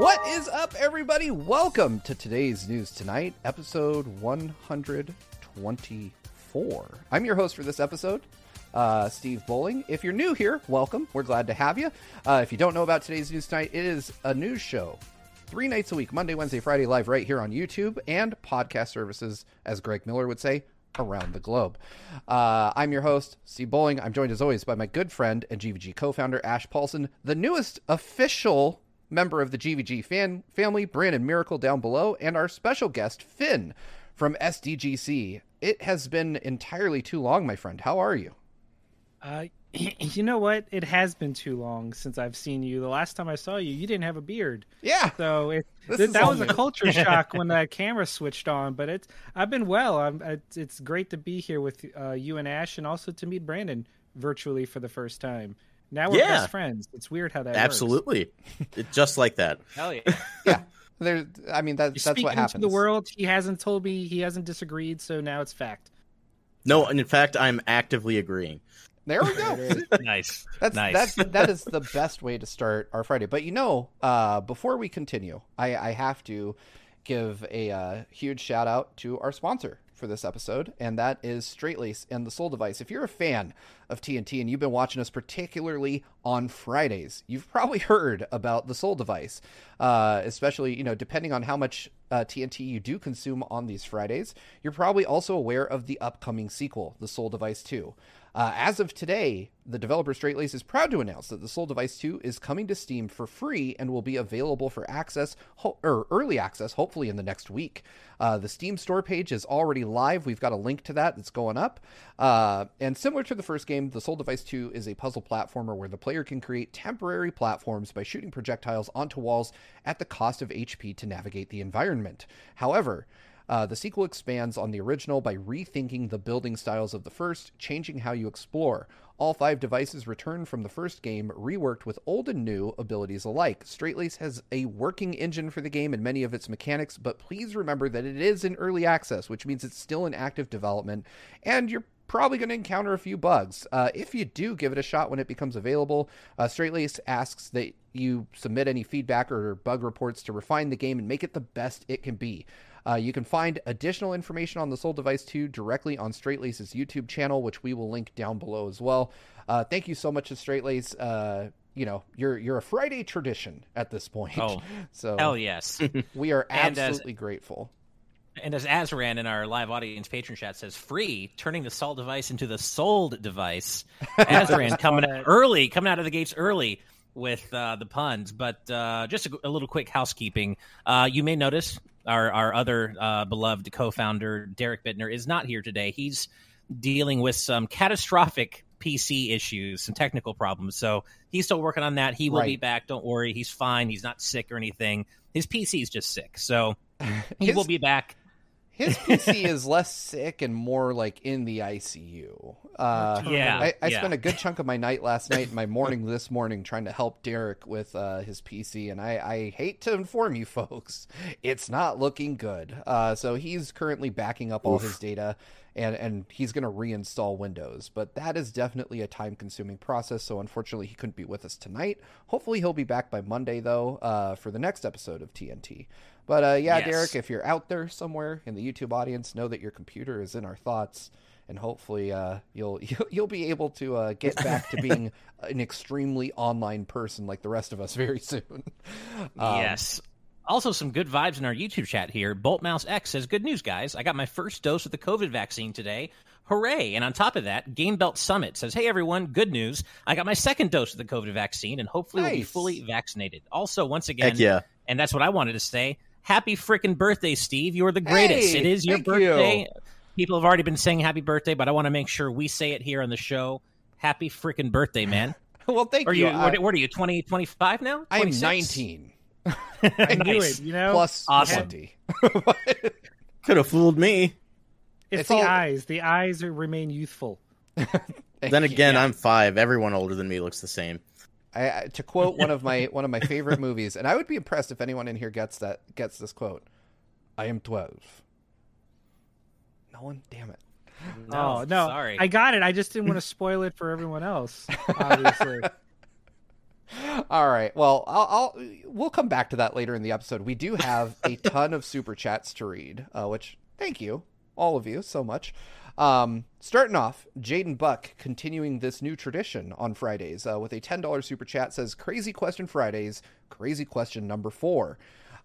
What is up, everybody? Welcome to today's News Tonight, episode 124. I'm your host for this episode, uh, Steve Bowling. If you're new here, welcome. We're glad to have you. Uh, if you don't know about today's News Tonight, it is a news show three nights a week Monday, Wednesday, Friday, live right here on YouTube and podcast services, as Greg Miller would say, around the globe. Uh, I'm your host, Steve Bowling. I'm joined as always by my good friend and GVG co founder, Ash Paulson, the newest official member of the GVG fan family, Brandon Miracle down below, and our special guest, Finn from SDGC. It has been entirely too long, my friend. How are you? Uh, you know what? It has been too long since I've seen you. The last time I saw you, you didn't have a beard. Yeah. So it, th- that was a culture shock when that camera switched on. But it's I've been well. I'm, it's, it's great to be here with uh, you and Ash, and also to meet Brandon virtually for the first time. Now we're Yeah. best friends. It's weird how that works. Absolutely, it, just like that. Hell yeah. Yeah. There. I mean, that, You that's what into happens. the world. He hasn't told me. He hasn't disagreed. So now it's fact. No, and in fact, I'm actively agreeing. There we go. nice. That's nice. that's that is the best way to start our Friday. But you know, uh, before we continue, I, I have to give a uh, huge shout out to our sponsor for this episode, and that is Straight-Lace and the Soul Device. If you're a fan of TNT and you've been watching us particularly on Fridays, you've probably heard about the Soul Device, uh, especially you know depending on how much uh, TNT you do consume on these Fridays. You're probably also aware of the upcoming sequel, the Soul Device 2. Uh, as of today, the developer Straight-Lace is proud to announce that the Soul Device 2 is coming to Steam for free and will be available for access ho- or early access, hopefully in the next week. Uh, the Steam store page is already live. We've got a link to that that's going up. Uh, and similar to the first game, the Soul Device 2 is a puzzle platformer where the player can create temporary platforms by shooting projectiles onto walls at the cost of HP to navigate the environment. However, uh, the sequel expands on the original by rethinking the building styles of the first, changing how you explore. All five devices return from the first game, reworked with old and new abilities alike. Straight-Lace has a working engine for the game and many of its mechanics, but please remember that it is in early access, which means it's still in active development, and you're probably going to encounter a few bugs. Uh, if you do give it a shot when it becomes available, uh, Straight-Lace asks that you submit any feedback or bug reports to refine the game and make it the best it can be. Uh, you can find additional information on the Soul Device 2 directly on Straight-Lace's YouTube channel, which we will link down below as well. Uh, thank you so much to Straight-Lace. Uh, you know, you're you're a Friday tradition at this point. Oh, so Hell yes. we are as- absolutely grateful. And as Azran in our live audience patron chat says, free, turning the salt device into the sold device. Azran coming out early, coming out of the gates early with uh, the puns. But uh, just a, a little quick housekeeping. Uh, you may notice our, our other uh, beloved co founder, Derek Bittner, is not here today. He's dealing with some catastrophic PC issues, some technical problems. So he's still working on that. He will be back. Don't worry. He's fine. He's not sick or anything. His PC is just sick. So he His- will be back. His PC is less sick and more like in the ICU. Uh, Yeah, I, I yeah. spent a good chunk of my night last night and my morning this morning trying to help Derek with uh, his PC, and I, I hate to inform you folks, it's not looking good. Uh, so he's currently backing up all his data, and and he's going to reinstall Windows, but that is definitely a time-consuming process. So unfortunately, he couldn't be with us tonight. Hopefully, he'll be back by Monday though uh, for the next episode of TNT. But uh, yeah, Yes. Derek, if you're out there somewhere in the YouTube audience, know that your computer is in our thoughts, and hopefully uh, you'll, you'll you'll be able to uh, get back to being an extremely online person like the rest of us very soon. Um, yes. Also, some good vibes in our YouTube chat here. Bolt Mouse X says, "Good news, guys! I got my first dose of the COVID vaccine today. Hooray!" And on top of that, Game Belt Summit says, "Hey everyone, good news! I got my second dose of the COVID vaccine, and hopefully will be fully vaccinated." Also, once again, Heck yeah! and that's what I wanted to say. Happy freaking birthday, Steve! You are the greatest. Hey, it is your birthday. you. People have already been saying happy birthday, but I want to make sure we say it here on the show. Happy freaking birthday, man! well, thank Are you. you? I, what, what are you? 20, 25 now? I am 19 I knew Nice. it. You know, plus Awesome. 20. Could have fooled me. it's, it's the all- eyes. The eyes are, remain youthful. Then you. again, I'm five. Everyone older than me looks the same. I, I- to quote one of my one of my favorite movies, and I would be impressed if anyone in here gets that gets this quote. I am 12. No one, damn it. oh no, sorry. I got it. I just didn't want to spoil it for everyone else. Obviously, All right. Well, I'll, I'll we'll come back to that later in the episode. We do have a ton of super chats to read, uh, which thank you all of you so much. Um, starting off, Jaden Buck continuing this new tradition on Fridays uh, with a $10 super chat says, Crazy question Fridays, crazy question number four.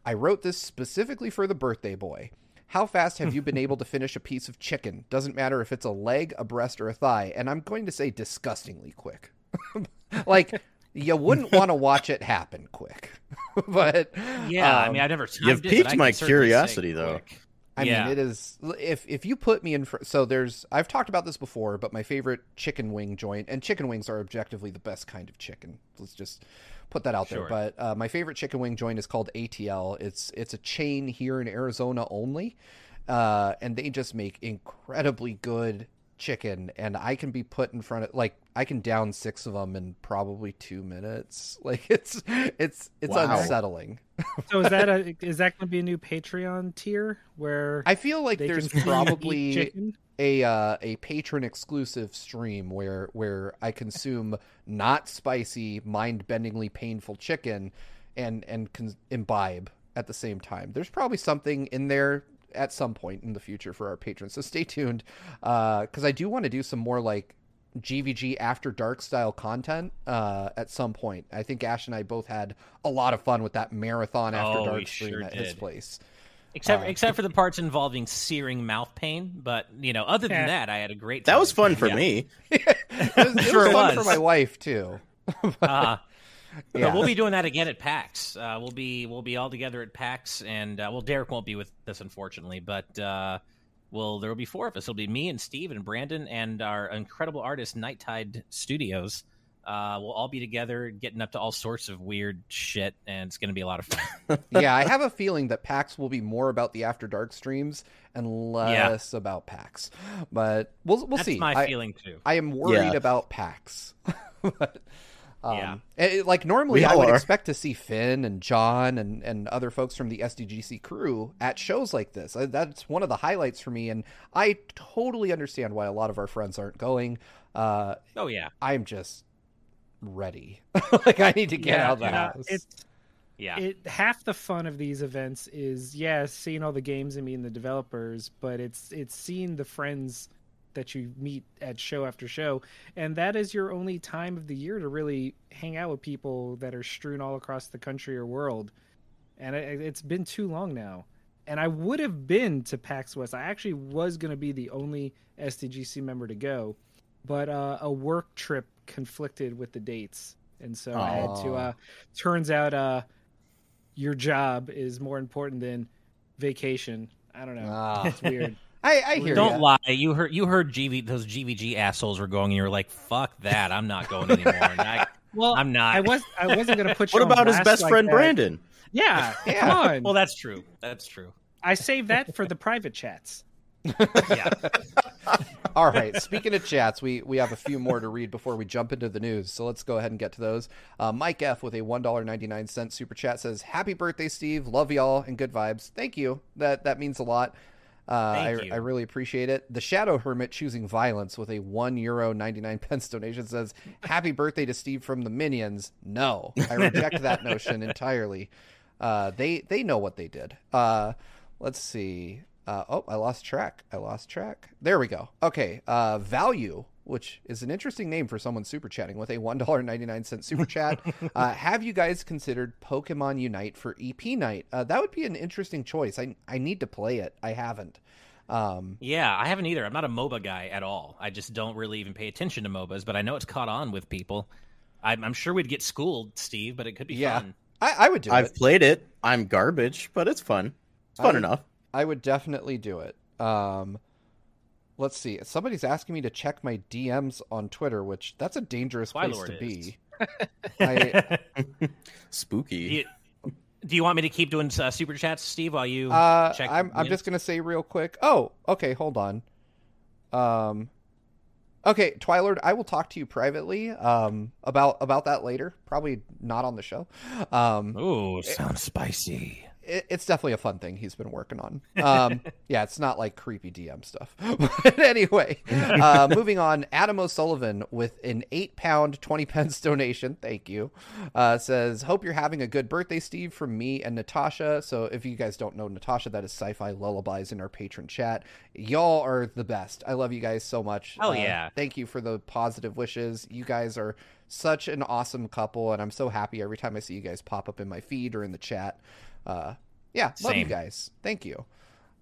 I wrote this specifically for the birthday boy. How fast have you been able to finish a piece of chicken? Doesn't matter if it's a leg, a breast, or a thigh. And I'm going to say disgustingly quick. like, you wouldn't want to watch it happen quick. but Yeah, I um, mean, I've never. You've piqued my curiosity, though. quick. I Yeah. mean, it is if if you put me in for so there's I've talked about this before, but my favorite chicken wing joint and chicken wings are objectively the best kind of chicken. Let's just put that out Sure. there. But uh, my favorite chicken wing joint is called ATL. It's it's a chain here in Arizona only, uh, and they just make incredibly good chicken. And I can be put in front of like I can down six of them in probably two minutes. Like it's it's it's Wow. unsettling. So is that a is that going to be a new Patreon tier where I feel like there's can see you eat probably a uh, a patron exclusive stream where where I consume not spicy, mind bendingly painful chicken, and and con- imbibe at the same time. There's probably something in there at some point in the future for our patrons. So stay tuned, because I do want to do some more like GVG after dark style content uh, at some point. I think Ash and I both had a lot of fun with that marathon after Oh, dark stream sure at his place. Except Uh, except for the parts involving searing mouth pain, but you know, other than Yeah. that, I had a great. That was fun for Yeah. me. it was, it Sure was fun was. for my wife too. Uh, Yeah. We'll be doing that again at PAX. Uh, we'll be we'll be all together at PAX, and uh, well, Derek won't be with us unfortunately, but uh, well, there will be four of us. It'll be me and Steve and Brandon and our incredible artist Night Tide Studios. Uh, we'll all be together, getting up to all sorts of weird shit, and it's going to be a lot of fun. yeah, I have a feeling that PAX will be more about the After Dark streams and less about PAX. But we'll we'll That's see. my I, feeling too. I am worried Yeah. about PAX. but, um, Yeah. it- like normally, We I would are. expect to see Finn and John and, and other folks from the SDGC crew at shows like this. I, that's one of the highlights for me, and I totally understand why a lot of our friends aren't going. Uh, Oh yeah, I'm just ready. like I need to get out of the you know, house. It's yeah. it half the fun of these events is yeah seeing all the games and meeting the developers but it's it's seeing the friends that you meet at show after show and that is your only time of the year to really hang out with people that are strewn all across the country or world and it, it's been too long now and i would have been to pax west i actually was going to be the only sdgc member to go but uh, a work trip conflicted with the dates and so i had to uh turns out uh your job is more important than vacation. I don't know. Ah. It's weird. I, I hear you. Don't ya. lie. You heard you heard GV those GVG assholes were going, and you were like, "Fuck that! I'm not going anymore." I, Well, I'm not. I was I wasn't gonna put you. What on about his best like friend that. Brandon? Yeah, Yeah. come on. Well, that's true. That's true. I save that for the private chats. Yeah. All right. Speaking of chats, we we have a few more to read before we jump into the news. So let's go ahead and get to those. Uh, Mike F with a one dollar ninety nine cent super chat says, "Happy birthday, Steve! Love y'all and good vibes. Thank you. That that means a lot. Uh, I. I really appreciate it. The Shadow Hermit choosing violence with a one euro ninety nine pence donation says, "Happy birthday to Steve from the Minions." No, I reject that notion entirely. Uh, they they know what they did. Uh, let's see. Uh, oh, I lost track. I lost track. There we go. Okay. Uh, value, which is an interesting name for someone super chatting with a one dollar ninety nine cent super chat. uh, have you guys considered Pokemon Unite for EP night? Uh, that would be an interesting choice. I I need to play it. I haven't. Um, Yeah, I haven't either. I'm not a MOBA guy at all. I just don't really even pay attention to MOBAs, but I know it's caught on with people. I'm, I'm sure we'd get schooled, Steve, but it could be Yeah. fun. I, I would do it. I've it. played it. I'm garbage, but it's fun. It's fun I- enough. I would definitely do it. Um, let's see. Somebody's asking me to check my DMs on Twitter, which that's a dangerous place Twilord to is. be. I, Spooky. do, you, do you want me to keep doing uh, super chats, Steve, while you Uh, check? I'm I'm just gonna say real quick. Oh, okay, hold on. Um, okay, Twilord, I will talk to you privately. Um, about about that later. Probably not on the show. Um, Ooh, sounds spicy. It, it's definitely a fun thing he's been working on. Um, yeah, it's not like creepy DM stuff. but anyway, uh, moving on. Adam O'Sullivan with an eight pound twenty pence donation. Thank you. Uh, says, "Hope you're having a good birthday, Steve, from me and Natasha." So if you guys don't know Natasha, that is Sci-Fi Lullabies in our patron chat. Y'all are the best. I love you guys so much. Oh Uh, yeah. thank you for the positive wishes. You guys are such an awesome couple, and I'm so happy every time I see you guys pop up in my feed or in the chat. Uh, yeah, love you guys. Thank you.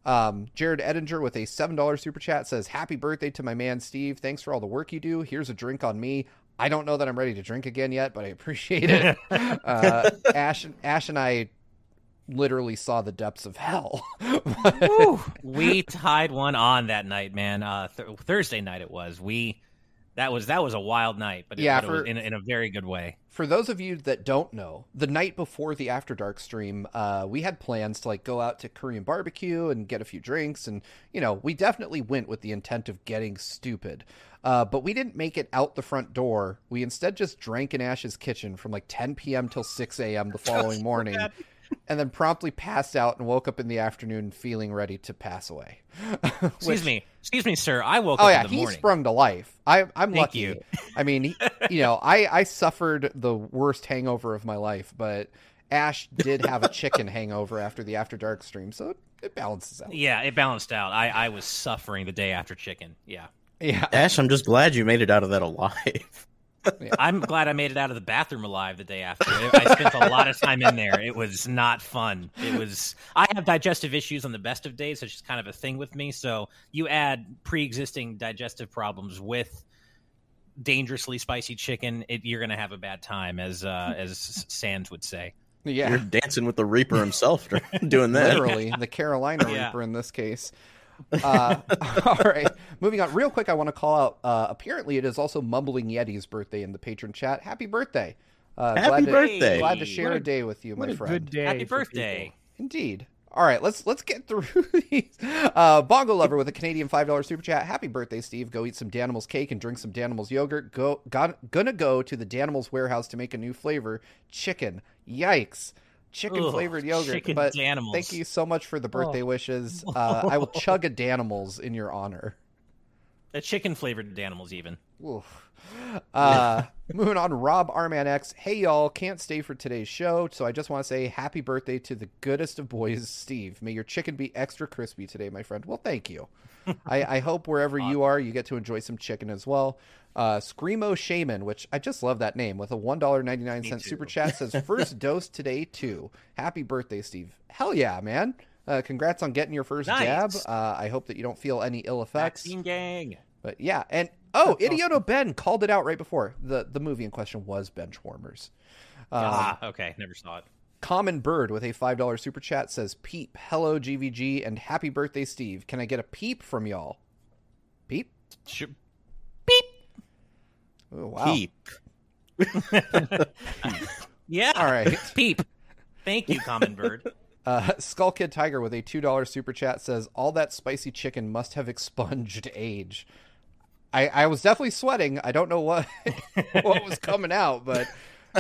Um, Jared Edinger with a seven dollar super chat says, "Happy birthday to my man Steve. Thanks for all the work you do. Here's a drink on me. I don't know that I'm ready to drink again yet, but I appreciate it." uh, Ash, Ash, and I literally saw the depths of hell. We tied one on that night, man. Uh, th- Thursday night it was. We that was that was a wild night, but it, Yeah, but for- in, a- in a very good way. for those of you that don't know, the night before the After Dark stream, uh, we had plans to like go out to Korean barbecue and get a few drinks, and you know, we definitely went with the intent of getting stupid. Uh, but we didn't make it out the front door. We instead just drank in Ash's kitchen from like 10 p.m. till 6 a.m. the following morning, and then promptly passed out and woke up in the afternoon feeling ready to pass away. Excuse me, excuse me, sir. I woke Oh up yeah, in the he morning. sprung to life. I, I'm Thank lucky. you. I mean, he, you know, I I suffered the worst hangover of my life, but Ash did have a chicken hangover after the After Dark stream, so it, it balances out. Yeah, it balanced out. I, I was suffering the day after chicken. Yeah. Yeah, Ash, I'm just glad you made it out of that alive. I'm glad I made it out of the bathroom alive the day after. I spent a lot of time in there. It was not fun. It was. I have digestive issues on the best of days. It's just kind of a thing with me. So you add pre-existing digestive problems with dangerously spicy chicken, it, you're going to have a bad time, as uh, as Sans would say. yeah. You're dancing with the Reaper himself doing that. Literally, the Carolina Yeah. Reaper in this case. Uh, all right, moving on. Real quick, I want to call out. Uh, apparently, it is also Mumbling Yeti's birthday in the patron chat. Happy birthday! Uh, Happy glad to, birthday. Glad to share a, a- day with you, What my a friend. good day! Happy birthday! people. Indeed. All right, let's let's get through these. Uh, Bongo lover with a Canadian five dollar super chat. Happy birthday, Steve! Go eat some Danimals cake and drink some Danimals yogurt. Go, got, gonna go to the Danimals warehouse to make a new flavor, chicken. Yikes! Chicken flavored yogurt. chicken but Danimals. thank you so much for the birthday wishes. Uh, I will chug a Danimals in your honor. A chicken flavored animals, even. Oof. Uh, moving on, Rob Arman X. Hey y'all, can't stay for today's show, so I just want to say happy birthday to the goodest of boys, Steve. May your chicken be extra crispy today, my friend. Well, thank you. I, I hope wherever you are, you get to enjoy some chicken as well. Uh, Screamo Shaman, which I just love that name, with a one dollar ninety nine cent super chat says first dose today too. Happy birthday, Steve. Hell yeah, man. Uh, congrats on getting your first Nice. jab. Uh, I hope that you don't feel any ill effects. Vaccine gang. But yeah, and oh, Idioto Ben called it out right before the the movie in question was Benchwarmers. Um, ah, okay. Never saw it. Common Bird with a five dollar super chat says, "Peep, hello GVG, and happy birthday, Steve. Can I get a peep from y'all? Peep? Sh- Oh, wow. Peep. Yeah. All right. Peep. Thank you, Common Bird. Uh, Skull Kid Tiger with a two dollar super chat says, "All that spicy chicken must have expunged age." I, I was definitely sweating. I don't know what what was coming out, but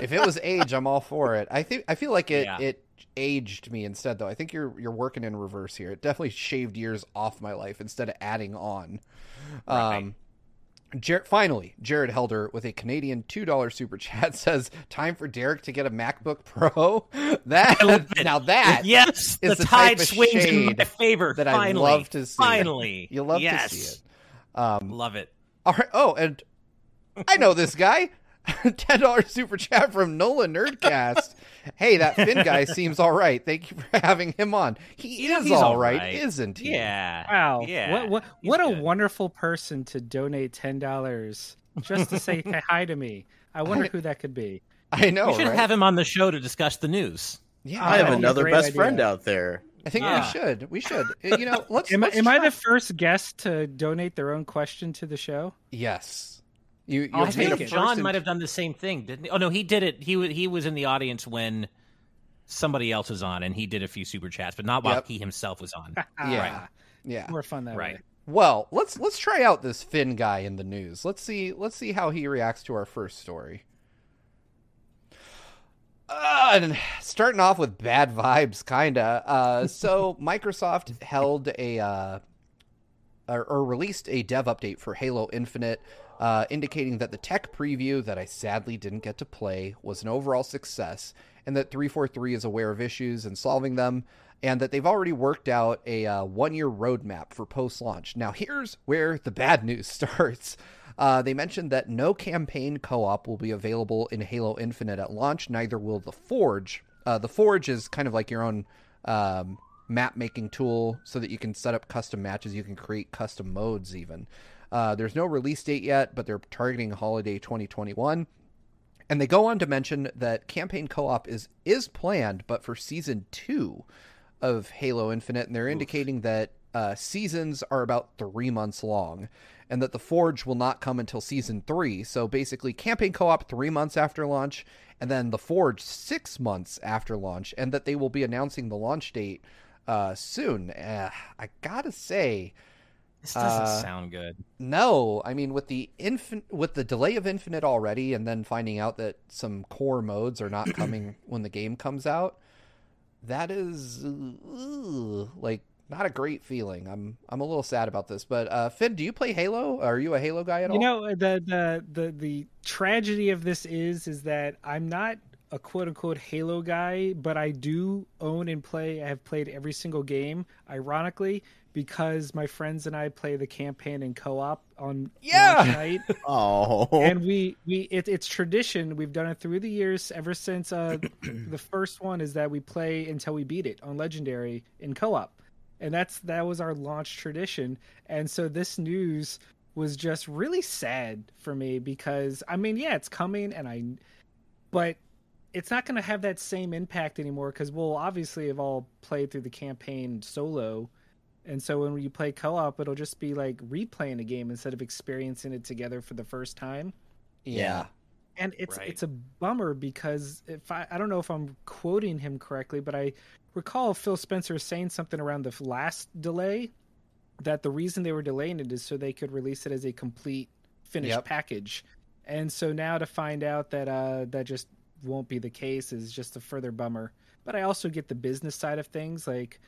if it was age, I'm all for it. I think I feel like it Yeah. it aged me instead, though. I think you're you're working in reverse here. It definitely shaved years off my life instead of adding on. Right. Um, Jer- finally, Jared Helder with a Canadian two dollar super chat says, "Time for Derek to get a MacBook Pro." That now that yes, is the, the tide swings in my favor. that I love to see. Finally, You love yes. to see it. Um, Love it. all right. Oh, and I know this guy. Ten dollars super chat from Nolan Nerdcast. hey, that Finn guy seems all right. Thank you for having him on. He Yeah, is all all right, right. isn't he? Yeah. Wow! Yeah. What what what a good. wonderful person to donate ten dollars just to say hi to me. I wonder who that could be. I know. we should right? have him on the show to discuss the news. Yeah, I have another best idea. friend out there. I think Yeah. we should. We should. You know, let's. Am, I- let's am I the first guest to donate their own question to the show? Yes. You. I'll You'll I be take the think John might have done the same thing, didn't he? Oh no, he did it. He was he was in the audience when somebody else was on, and he did a few super chats, but not while Yep. he himself was on. Yeah. Yeah. More fun that Right. way. Well, let's let's try out this Finn guy in the news. Let's see let's see how he reacts to our first story. Uh, and starting off with bad vibes, kinda. Uh, so Microsoft held a uh, or, or released a dev update for Halo Infinite, uh, indicating that the tech preview that I sadly didn't get to play was an overall success, and that 343 is aware of issues and solving them, and that they've already worked out a uh, one-year roadmap for post-launch. Now, here's where the bad news starts. Uh, they mentioned that no campaign co op will be available in Halo Infinite at launch, neither will the Forge. Uh, the Forge is kind of like your own um, map making tool so that you can set up custom matches, you can create custom modes, even. Uh, there's no release date yet, but they're targeting holiday 2021. And they go on to mention that campaign co op is, is planned, but for season two of Halo Infinite, and they're Oof. indicating that uh, seasons are about three months long and that the Forge will not come until season three. So basically, campaign co op three months after launch, and then the Forge six months after launch, and that they will be announcing the launch date uh, soon. Uh, I gotta say, this doesn't uh, sound good. No, I mean with the infin- with the delay of Infinite already, and then finding out that some core modes are not coming when the game comes out, that is like not a great feeling. I'm I'm a little sad about this. But uh, Finn, do you play Halo? Are you a Halo guy at all? You know the the the the tragedy of this is is that I'm not a quote unquote Halo guy, but I do own and play. I have played every single game. Ironically, because my friends and I play the campaign in co-op on yeah night. oh, and we we it, it's tradition. We've done it through the years ever since uh, the first one is that we play until we beat it on Legendary in co-op and that's that was our launch tradition. And so this news was just really sad for me because I mean, yeah, it's coming, and I, but it's not going to have that same impact anymore because we'll obviously have all played through the campaign solo. And so when you play co-op, it'll just be like replaying a game instead of experiencing it together for the first time. Yeah. And it's right. it's a bummer because if I I don't know if I'm quoting him correctly, but I recall Phil Spencer saying something around the last delay that the reason they were delaying it is so they could release it as a complete finished yep. package. And so now to find out that uh, that just won't be the case is just a further bummer. But I also get the business side of things. Like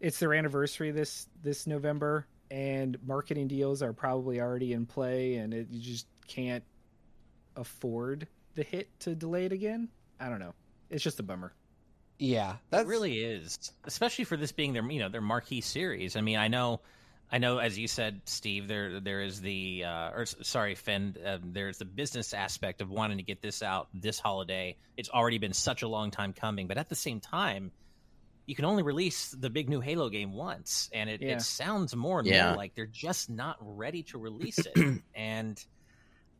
it's their anniversary this this November, and marketing deals are probably already in play, and it, you just can't afford the hit to delay it again. I don't know. It's just a bummer. Yeah, that really is, especially for this being their you know their marquee series. I mean, I know, I know, as you said, Steve, there there is the uh, or sorry, Finn, uh, there's the business aspect of wanting to get this out this holiday. It's already been such a long time coming, but at the same time, you can only release the big new Halo game once, and it, yeah. it sounds more and yeah. more like they're just not ready to release it, and.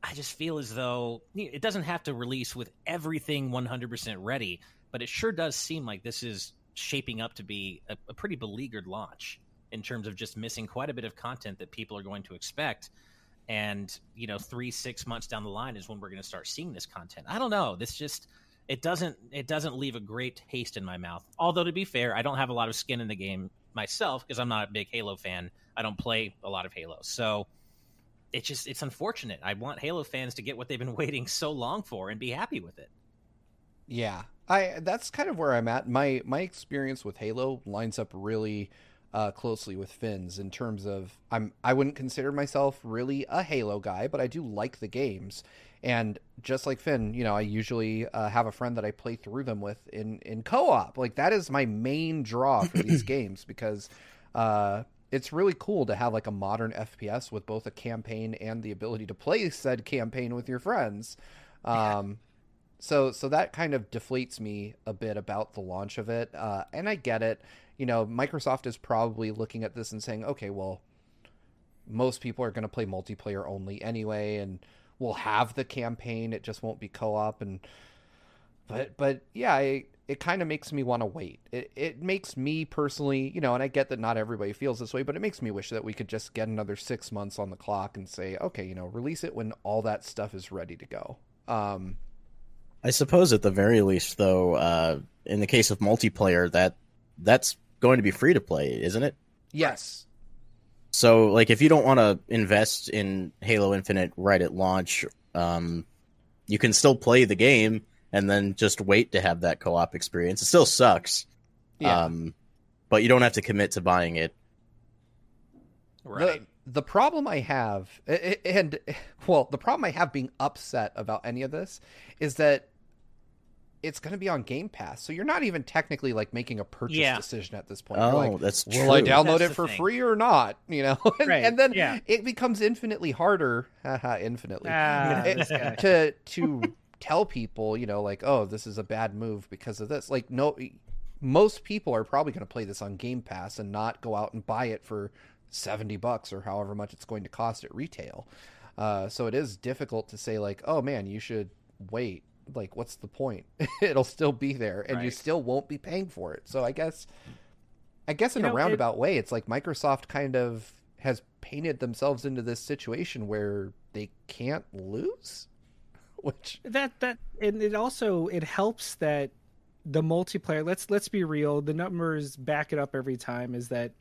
I just feel as though it doesn't have to release with everything 100% ready, but it sure does seem like this is shaping up to be a, a pretty beleaguered launch in terms of just missing quite a bit of content that people are going to expect and you know three six months down the line is when we're going to start seeing this content i don't know this just it doesn't it doesn't leave a great taste in my mouth. Although to be fair i don't have a lot of skin in the game myself because i'm not a big halo fan. I don't play a lot of halo. So it's just it's unfortunate. I want halo fans to get what they've been waiting so long for and be happy with it. Yeah. I that's kind of where I'm at. My my experience with Halo lines up really uh, closely with Finn's in terms of I'm I wouldn't consider myself really a Halo guy, but I do like the games. And just like Finn, you know, I usually uh, have a friend that I play through them with in in co-op. Like that is my main draw for these games because uh, it's really cool to have like a modern FPS with both a campaign and the ability to play said campaign with your friends. Um, so so that kind of deflates me a bit about the launch of it uh, and i get it you know microsoft is probably looking at this and saying okay well most people are going to play multiplayer only anyway and we'll have the campaign it just won't be co-op and but but yeah I, it kind of makes me want to wait. It, it makes me personally you know and i get that not everybody feels this way but it makes me wish that we could just get another six months on the clock and say okay you know release it when all that stuff is ready to go. Um I suppose at the very least, though, uh, in the case of multiplayer, that that's going to be free to play, isn't it? Yes. So, like, if you don't want to invest in Halo Infinite right at launch, um, you can still play the game and then just wait to have that co-op experience. It still sucks. Yeah. Um, but you don't have to commit to buying it. Right. The, the problem I have, a- a- and well, the problem I have being upset about any of this is that it's going to be on Game Pass, so you're not even technically like making a purchase Yeah. decision at this point. You're Oh, like, that's will I true. download That's it for thing. free or not? You know, and, Right, and then yeah. it becomes infinitely harder, infinitely, Ah, it- to to tell people, you know, like, oh, this is a bad move because of this. Like, no, most people are probably going to play this on Game Pass and not go out and buy it for seventy bucks or however much it's going to cost at retail. Uh, so it is difficult to say like, oh man, you should wait. Like, what's the point? It'll still be there, and you still won't be paying for it. So I guess, I guess in You a know, it- roundabout way, it's like Microsoft kind of has painted themselves into this situation where they can't lose. Which that that and it also it helps that the multiplayer let's let's be real the numbers back it up every time is that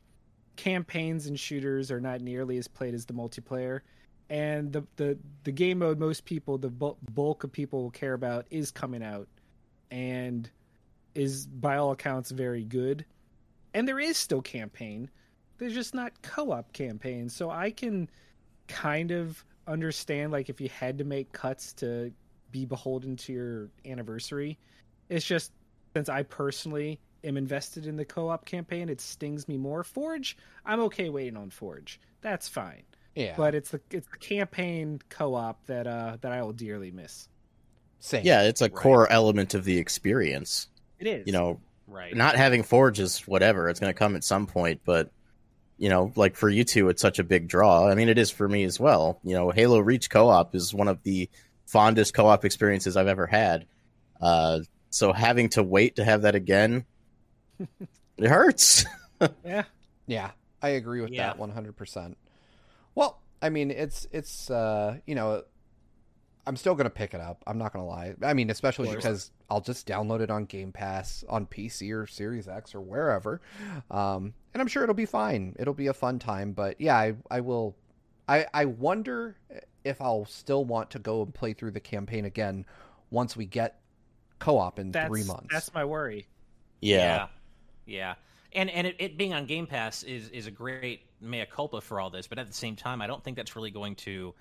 campaigns and shooters are not nearly as played as the multiplayer and the the the game mode most people the bulk of people will care about is coming out and is by all accounts very good. And there is still campaign. There's just not co-op campaign. So i can kind of understand like if you had to make cuts to be beholden to your anniversary it's just since i personally am invested in the co-op campaign it stings me more. Forge i'm okay waiting on forge. That's fine yeah, but it's the it's the campaign co-op that uh that i will dearly miss same. Yeah, it's a Right. core element of the experience. it is You know, right. not having Forge is whatever. It's going to come at some point, but you know, like for you two, it's such a big draw. I mean, it is for me as well. You know, Halo Reach co-op is one of the fondest co-op experiences I've ever had. Uh, so having to wait to have that again, it hurts. yeah Yeah, I agree with Yeah. that 100%. Well, I mean, it's it's uh, you know, I'm still going to pick it up. I'm not going to lie. I mean, especially because I'll just download it on Game Pass on PC or Series X or wherever. Um, and I'm sure it'll be fine. It'll be a fun time, but yeah, I I will I I wonder if I'll still want to go and play through the campaign again once we get co-op in that's 3 months. that's my worry yeah. yeah, yeah. And and it, it being on Game Pass is is a great mea culpa for all this, but at the same time, I don't think that's really going to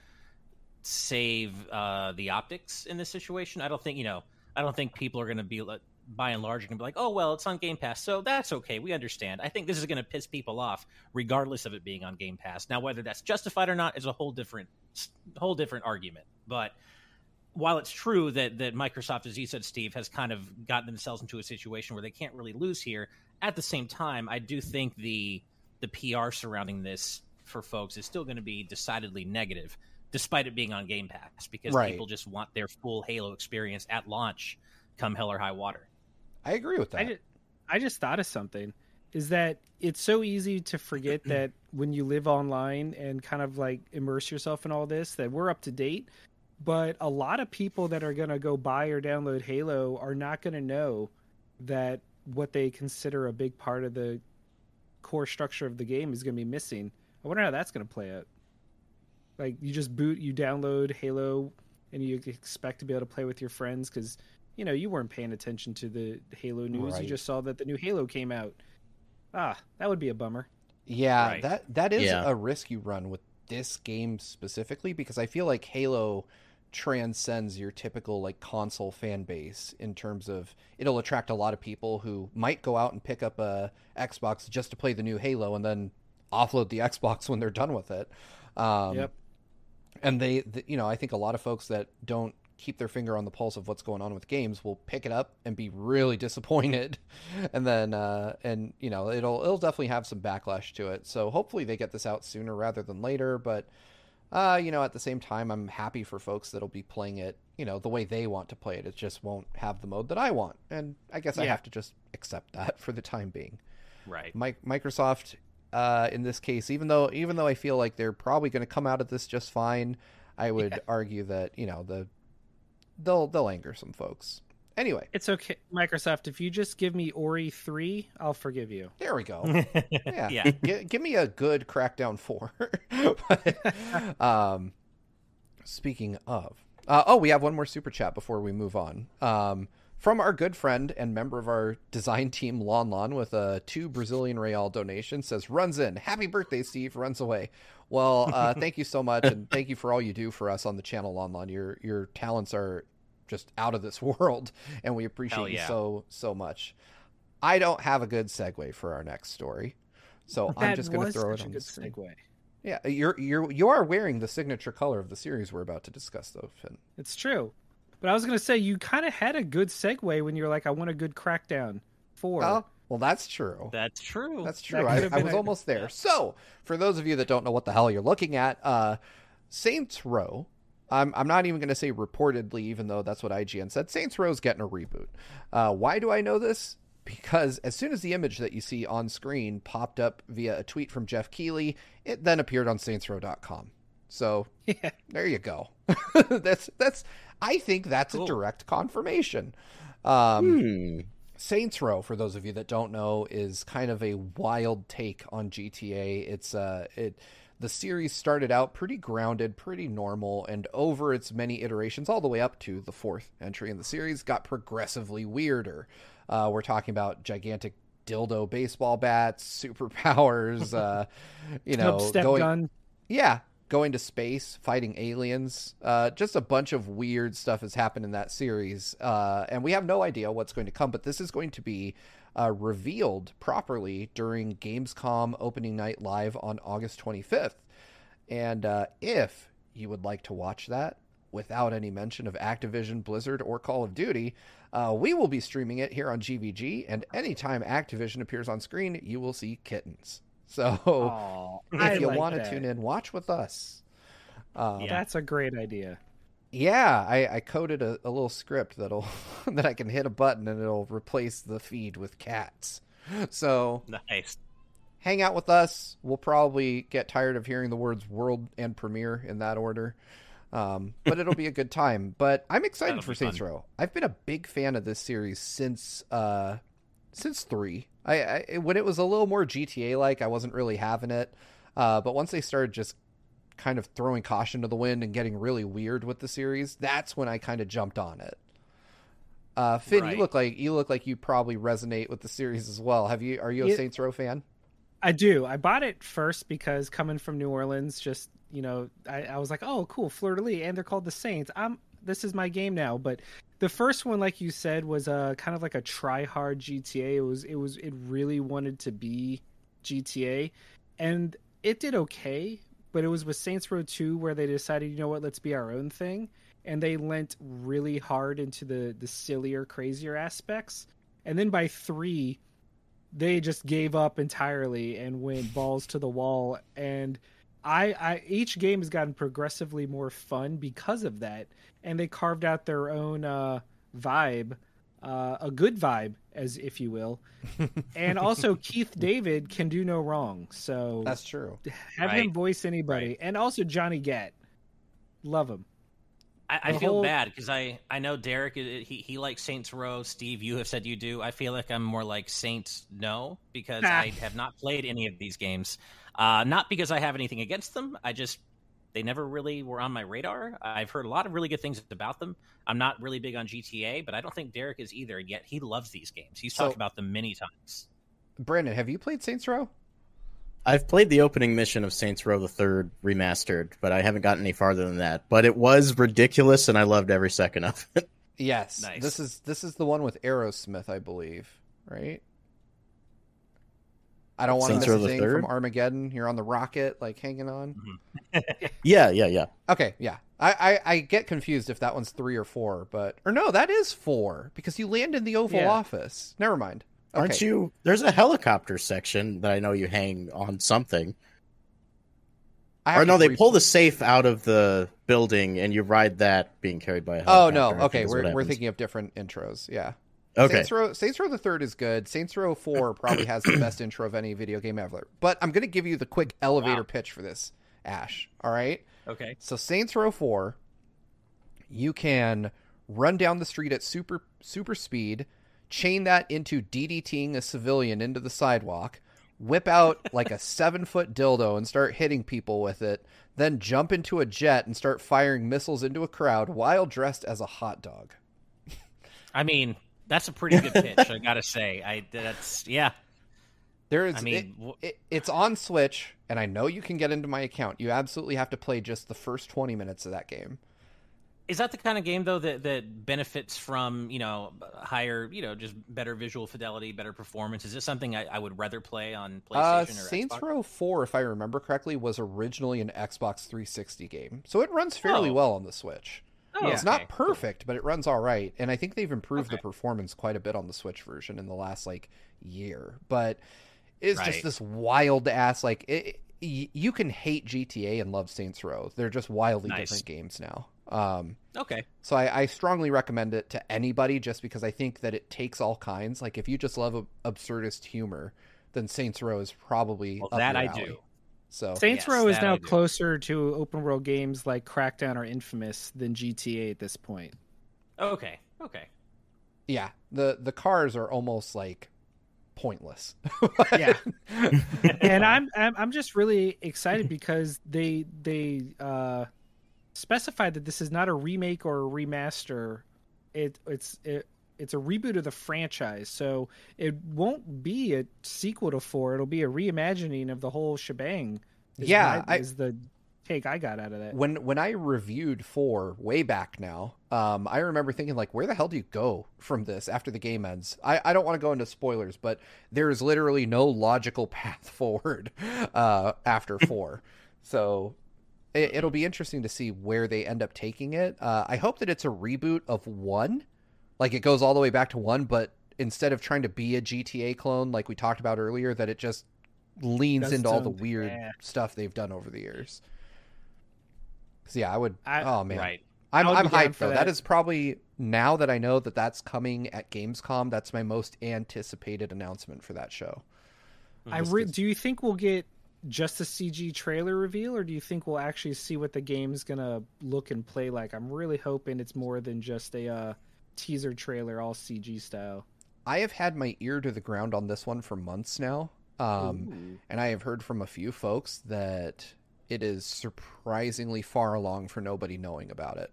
save uh, the optics in this situation. I don't think you know. I don't think people are going to be by and large going to be like, oh well, it's on Game Pass, so that's okay. We understand. I think this is going to piss people off, regardless of it being on Game Pass. Now, whether that's justified or not is a whole different whole different argument. But while it's true that that Microsoft, as you said, Steve, has kind of gotten themselves into a situation where they can't really lose here, at the same time, I do think the the PR surrounding this for folks is still going to be decidedly negative, despite it being on Game Pass, because Right. people just want their full Halo experience at launch, come hell or high water. I agree with that. I just, I just thought of something. Is that it's so easy to forget that when you live online and kind of like immerse yourself in all this, that we're up to date. But a lot of people that are going to go buy or download Halo are not going to know that what they consider a big part of the core structure of the game is going to be missing. I wonder how that's going to play out. Like you just boot, you download Halo, and you expect to be able to play with your friends because you know you weren't paying attention to the Halo news. Right. You just saw that the new Halo came out. Ah, that would be a bummer. Yeah, Right. that that is Yeah. a risk you run with this game specifically because I feel like Halo transcends your typical like console fan base in terms of it'll attract a lot of people who might go out and pick up a Xbox just to play the new Halo and then offload the Xbox when they're done with it. Um, Yep. And they, th you know, I think a lot of folks that don't keep their finger on the pulse of what's going on with games will pick it up and be really disappointed and then uh and you know it'll it'll definitely have some backlash to it so hopefully they get this out sooner rather than later but uh you know at the same time i'm happy for folks that'll be playing it you know the way they want to play it. It just won't have the mode that i want. And i guess i have to just accept that for the time being. Right. Mi- microsoft uh in this case even though even though i feel like they're probably going to come out of this just fine i would Yeah. argue that you know the they'll they'll anger some folks anyway It's okay, Microsoft. If you just give me Ori three, I'll forgive you. there we go yeah, Yeah. Gi- give me a good Crackdown Four. But, um, speaking of, Uh, oh, we have one more super chat before we move on. Um, from our good friend and member of our design team, Lon Lon, with a two Brazilian real donation, says, "Runs in, happy birthday, Steve. Runs away." Well, uh, thank you so much, and thank you for all you do for us on the channel, Lon Lon. Your your talents are just out of this world, and we appreciate yeah. you so so much. I don't have a good segue for our next story, so That I'm just going to throw it on the screen. segue. Yeah, you're you're you are wearing the signature color of the series we're about to discuss, though, Finn. It's true. But I was gonna say you kind of had a good segue when you're like, I want a good crackdown four. Oh, well, that's true. That's true. That's true. could I, I was almost there. So, for those of you that don't know what the hell you're looking at, uh, Saints Row. I'm I'm not even going to say reportedly, even though that's what IGN said. Saints Row's getting a reboot. Uh, why do I know this? Because as soon as the image that you see on screen popped up via a tweet from Geoff Keighley, it then appeared on SaintsRow.com. So yeah. there you go. that's that's. I think that's a direct confirmation. Um, Hmm. Saints Row, for those of you that don't know, is kind of a wild take on GTA. It's uh it the series started out pretty grounded, pretty normal, and over its many iterations, all the way up to the fourth entry in the series, got progressively weirder. Uh, we're talking about gigantic dildo baseball bats, superpowers, uh, you know, going gun. yeah, going to space, fighting aliens. Uh, just a bunch of weird stuff has happened in that series, uh, and we have no idea what's going to come. But this is going to be uh, revealed properly during Gamescom opening night live on August 25th. And uh, if you would like to watch that without any mention of Activision, Blizzard, or Call of Duty, uh, we will be streaming it here on GVG. And anytime Activision appears on screen, you will see kittens. So Aw, I if you like want to tune in, watch with us. Um, Yeah. That's a great idea. Yeah, I, I coded a, a little script that'll that I can hit a button and it'll replace the feed with cats. So nice. hang out with us. We'll probably get tired of hearing the words world and premiere in that order. Um, but it'll be a good time. But I'm excited That'll for Saints fun. Row. I've been a big fan of this series since uh, since three. I, I when it was a little more GTA like, I wasn't really having it. Uh, but once they started just kind of throwing caution to the wind and getting really weird with the series, that's when I kind of jumped on it. Uh, Finn, Right. you look like you look like you probably resonate with the series as well. Have you? Are you a Yeah. Saints Row fan? I do. I bought it first because coming from New Orleans, just you know, I, I was like, oh, cool, Fleur de Lis, and they're called the Saints. I'm this is my game now. But the first one, like you said, was uh, kind of like a try hard GTA. It was it was it really wanted to be GTA, and it did okay. But it was with Saints Row Two where they decided, you know what, let's be our own thing, and they lent really hard into the the sillier, crazier aspects. And then by three, they just gave up entirely and went balls to the wall. And I, I each game has gotten progressively more fun because of that. And they carved out their own uh, vibe uh, a good vibe as if you will and also keith david can do no wrong so That's true. have Right. him voice anybody Right. and also johnny gat love him I, I feel whole- bad because I, I know Derek he he likes Saints Row. Steve, you have said you do. I feel like I'm more like Saints No because. I have not played any of these games. Uh, not because I have anything against them. I just they never really were on my radar. I've heard a lot of really good things about them. I'm not really big on GTA, but I don't think Derek is either. Yet he loves these games. He's So- talked about them many times. Brandon, have you played Saints Row? I've played the opening mission of Saints Row the Third remastered, but I haven't gotten any farther than that. But it was ridiculous, and I loved every second of it. Yes. Nice. This is this is the one with Aerosmith, I believe, right? I don't want to miss a thing Third? from Armageddon. You're on the rocket, like hanging on. Mm-hmm. yeah, yeah, yeah. Okay, yeah. I, I, I get confused if that one's three or four, but or no, that is four because you land in the Oval Yeah. Office. Never mind. Okay. Aren't you? There's a helicopter section that I know you hang on something. I Or no, they pull the safe out of the building, and you ride that being carried by a helicopter. Oh no. Okay, we're we're happens. thinking of different intros. Yeah. Okay, Saints Row, Saints Row the Third is good. Saints Row Four probably has the best intro of any video game ever. But I'm going to give you the quick elevator Wow. pitch for this, Ash. All right. Okay. So Saints Row 4, you can run down the street at super super speed, chain that into DDTing a civilian into the sidewalk, whip out like a seven foot dildo and start hitting people with it, then jump into a jet and start firing missiles into a crowd while dressed as a hot dog. I mean, that's a pretty good pitch. I gotta say, I that's yeah. There is, I mean, it, it, it's on Switch, and I know you can get into my account. You absolutely have to play just the first twenty minutes of that game. Is that the kind of game though that that benefits from you know higher you know just better visual fidelity, better performance? Is this something I, I would rather play on PlayStation Uh, or Saints Xbox? Row 4, if I remember correctly, was originally an Xbox 360 game. So it runs fairly Oh. well on the Switch. Oh, it's okay, not perfect, but it runs all right. And I think they've improved the performance quite a bit on the Switch version in the last like year. But it's Right. just this wild ass like it, you can hate GTA and love Saints Row. They're just wildly Nice. different games now. Um, Okay. so I, I strongly recommend it to anybody just because I think that it takes all kinds. Like if you just love ab- absurdist humor, then Saints Row is probably Well, that I alley. do. So Saints Yes, Row is now closer to open world games like Crackdown or Infamous than GTA at this point. Okay. Okay. yeah, the the cars are almost like pointless. Yeah. and I'm, I'm I'm just really excited because they they uh, specified that this is not a remake or a remaster. It it's it, it's a reboot of the franchise, so it won't be a sequel to four. It'll be a reimagining of the whole shebang. is Yeah, my- I- is the take I got out of that. when when I reviewed four way back now, um, I remember thinking like, where the hell do you go from this after the game ends? I, I don't want to go into spoilers, but there is literally no logical path forward uh, after four. so it, it'll be interesting to see where they end up taking it. Uh, I hope that it's a reboot of one, like it goes all the way back to one, but instead of trying to be a GTA clone like we talked about earlier, that it just leans into all the weird yeah. stuff they've done over the years. 'Cause, yeah, I would. I- oh man, Right. I'm I would I'm hyped for though. that. that is probably now that I know that that's coming at Gamescom. That's my most anticipated announcement for that show. I re- do you think we'll get just a CG trailer reveal, or do you think we'll actually see what the game's gonna look and play like? I'm really hoping it's more than just a uh, teaser trailer, all CG style. I have had my ear to the ground on this one for months now, um, and I have heard from a few folks that it is surprisingly far along for nobody knowing about it.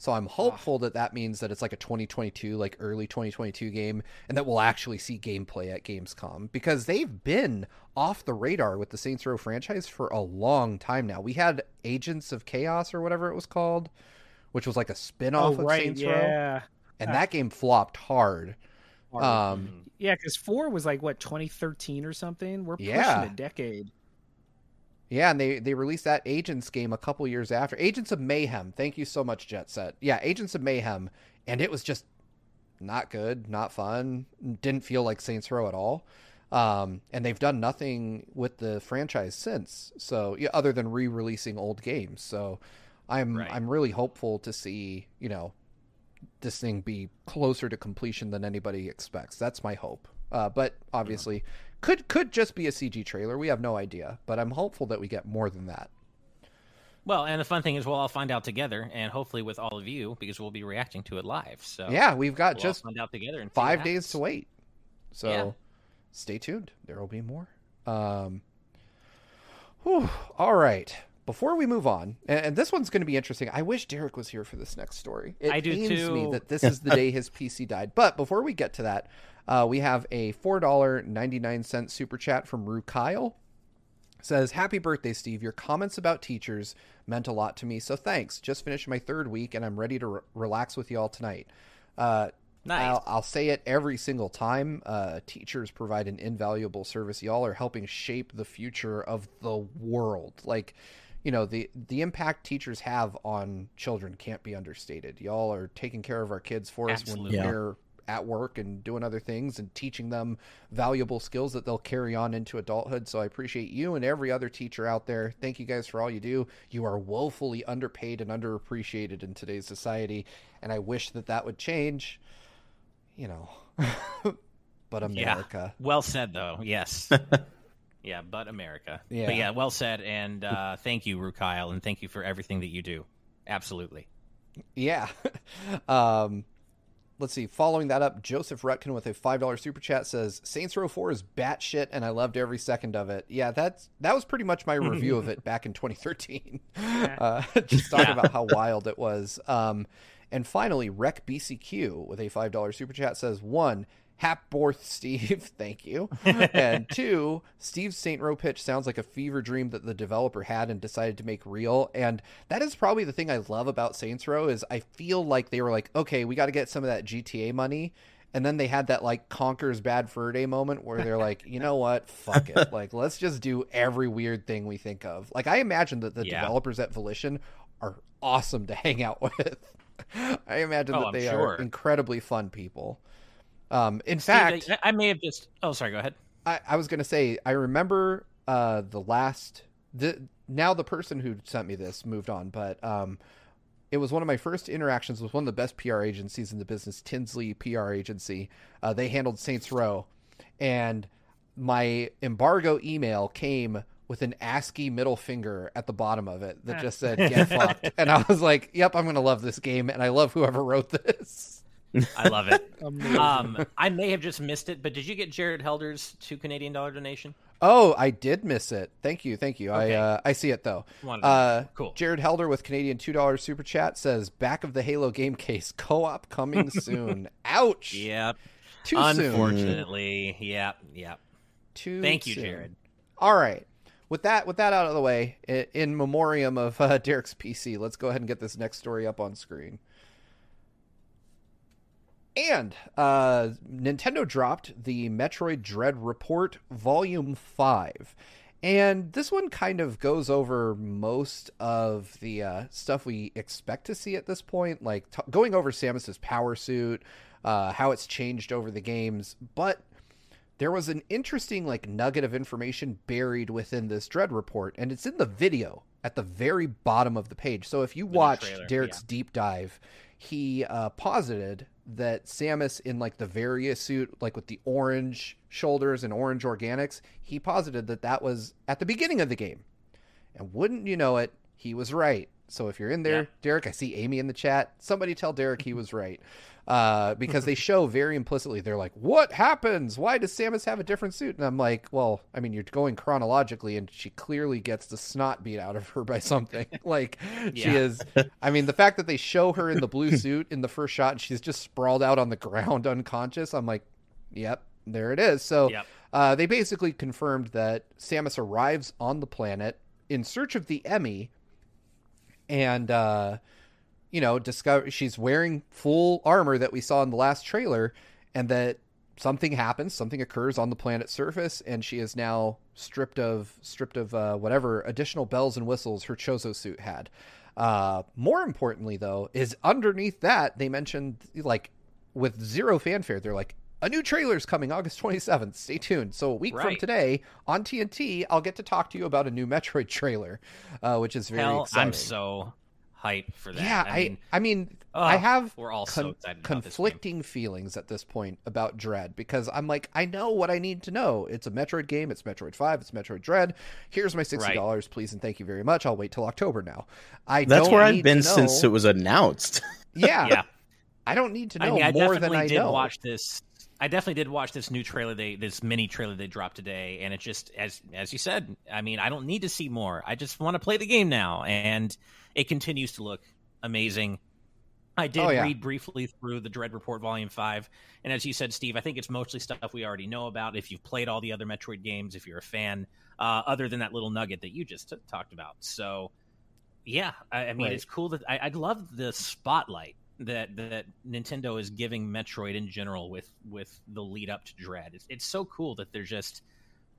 So I'm hopeful that that means that it's like a 2022, like early 2022 game, and that we'll actually see gameplay at Gamescom because they've been off the radar with the Saints Row franchise for a long time now. We had Agents of Chaos or whatever it was called, which was like a spin-off oh of right, Saints Row, yeah, and that game flopped hard. Hard. Um, yeah, because four was like what 2013 or something. We're pushing Yeah. a decade. Yeah, and they they released that Agents game a couple years after. Agents of Mayhem. Thank you so much, Jet Set. Yeah, Agents of Mayhem, and it was just not good, not fun. Didn't feel like Saints Row at all. Um, and they've done nothing with the franchise since. So yeah, other than re-releasing old games. So I'm Right. I'm really hopeful to see you know this thing be closer to completion than anybody expects. That's my hope. Uh, but obviously, could could just be a CG trailer. We have no idea. But I'm hopeful that we get more than that. Well, and the fun thing is, we'll all find out together, and hopefully with all of you, because we'll be reacting to it live. So Yeah, we've got we'll just find out together. And five days to wait. So Yeah. stay tuned. There will be more. Um, whew, all right. Before we move on, and, this one's going to be interesting. I wish Derek was here for this next story. It I do pains me too. that this is the day his PC died. But before we get to that, uh, we have a four dollar ninety nine cent super chat from Rue Kyle. Says, Happy birthday, Steve. Your comments about teachers meant a lot to me, so thanks. Just finished my third week, and I'm ready to re- relax with y'all tonight. Uh, Nice. I'll, I'll say it every single time. Uh, teachers provide an invaluable service. Y'all are helping shape the future of the world. Like, you know, the the impact teachers have on children can't be understated. Y'all are taking care of our kids for us when we're at work and doing other things and teaching them valuable skills that they'll carry on into adulthood. So I appreciate you and every other teacher out there. Thank you guys for all you do. You are woefully underpaid and underappreciated in today's society, and I wish that that would change. You know, but Yeah. America. Well said, though. Yes. yeah, but America. Yeah. But yeah, well said. And uh, thank you, Rukyle, and thank you for everything that you do. Absolutely. Yeah. um let's see. Following that up, Joseph Rutkin with a five dollar super chat says Saints Row Four is batshit, and I loved every second of it. Yeah, that's that was pretty much my review of it back in 2013. Uh, just talking about how wild it was. Um, and finally, Rec BCQ with a five dollar super chat says one. Hapborth Steve, thank you. and two, Steve's Saint Row pitch sounds like a fever dream that the developer had and decided to make real. And that is probably the thing I love about Saints Row is I feel like they were like, okay, we got to get some of that GTA money. And then they had that like Conker's Bad Fur Day moment where they're like, you know what, fuck it, like let's just do every weird thing we think of. Like I imagine that the yeah. developers at Volition are awesome to hang out with. I imagine oh, that they sure. are incredibly fun people. Um, in Steve, fact, I, I, may have just. Oh, sorry. Go ahead. I, I was going to say I remember uh, the last. The now the person who sent me this moved on, but um, it was one of my first interactions with one of the best PR agencies in the business, Tinsley PR agency. Uh, they handled Saints Row, and my embargo email came with an ASCII middle finger at the bottom of it that just said "Get fucked," and I was like, "Yep, I'm gonna love this game," and I love whoever wrote this. I love it. um, I may have just missed it, but did you get Jared Helder's two Canadian dollar donation? Oh, I did miss it. Thank you, thank you. Okay. I uh, I see it though. Uh, cool. Jared Helder with Canadian two dollars super chat says, "Back of the Halo game case co-op coming soon." Ouch. Yep. Too Unfortunately, soon. yep, yep. Too. Thank you. Jared. All right. With that, with that out of the way, in memoriam of uh, Derek's PC, let's go ahead and get this next story up on screen. And uh, Nintendo dropped the Metroid Dread Report Volume 5. And this one kind of goes over most of the uh, stuff we expect to see at this point, like t- going over Samus's power suit, uh, how it's changed over the games. But there was an interesting like nugget of information buried within this Dread report, and it's in the video at the very bottom of the page. So if you watched Derek's yeah. deep dive, he uh, posited that Samus in like the Varia suit, like with the orange shoulders and orange organics, he posited that that was at the beginning of the game. And wouldn't you know it, he was right. So if you're in there, yeah. Derek, I see Amy in the chat. Somebody tell Derek he was right uh, because they show very implicitly they're like, "What happens? Why does Samus have a different suit?" And I'm like, "Well, I mean, you're going chronologically, and she clearly gets the snot beat out of her by something. like yeah. she is. I mean, the fact that they show her in the blue suit in the first shot, and she's just sprawled out on the ground unconscious. I'm like, "Yep, there it is." So yep. uh, they basically confirmed that Samus arrives on the planet in search of the E.M.M.I., and. Uh, you know, discover she's wearing full armor that we saw in the last trailer, and that something happens, something occurs on the planet's surface, and she is now stripped of stripped of uh, whatever additional bells and whistles her Chozo suit had. Uh, more importantly, though, is underneath that they mentioned like with zero fanfare, they're like. A new trailer is coming August 27th. Stay tuned. So, a week right. from today on TNT, I'll get to talk to you about a new Metroid trailer, uh, which is very Hell, exciting. I'm so hype for that. Yeah, I mean, I, I mean, oh, I have we're all con- so excited conflicting feelings at this point about Dread because I'm like, I know what I need to know. It's a Metroid game. It's Metroid Five. It's Metroid Dread. Here's my sixty dollars, right. please and thank you very much. I'll wait till October now. I that's where I've been since it was announced. yeah, yeah. I don't need to know I mean, I more than I did know. Watch this. I definitely did watch this new trailer they this mini trailer they dropped today and it just as as you said, I mean, I don't need to see more. I just want to play the game now and it continues to look amazing. I did oh, yeah. read briefly through the Dread Report Volume 5. And as you said, Steve, I think it's mostly stuff we already know about. If you've played all the other Metroid games, if you're a fan, uh, other than that little nugget that you just t- talked about. So, yeah, I, I mean, right. it's cool that I, I love the spotlight that that Nintendo is giving Metroid in general with with the lead up to Dread. It's, it's so cool that they're just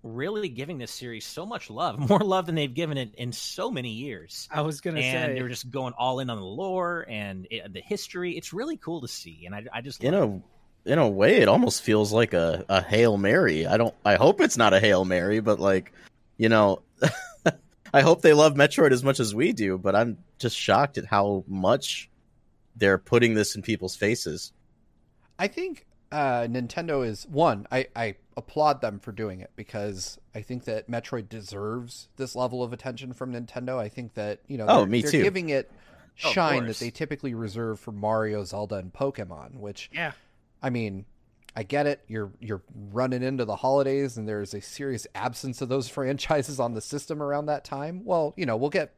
really giving this series so much love, more love than they've given it in so many years. I was going to say they're just going all in on the lore and it, the history. It's really cool to see, and I, I just in a in a way, it almost feels like a, a hail mary. I don't. I hope it's not a hail mary, but like, you know. I hope they love Metroid as much as we do, but I'm just shocked at how much they're putting this in people's faces. I think uh, Nintendo is one. I, I applaud them for doing it because I think that Metroid deserves this level of attention from Nintendo. I think that you know, oh, me they're too. giving it Oh, shine that they typically reserve for Mario, Zelda, and Pokemon. Which Yeah. I mean, I get it. You're you're running into the holidays, and there's a serious absence of those franchises on the system around that time. Well, you know, we'll get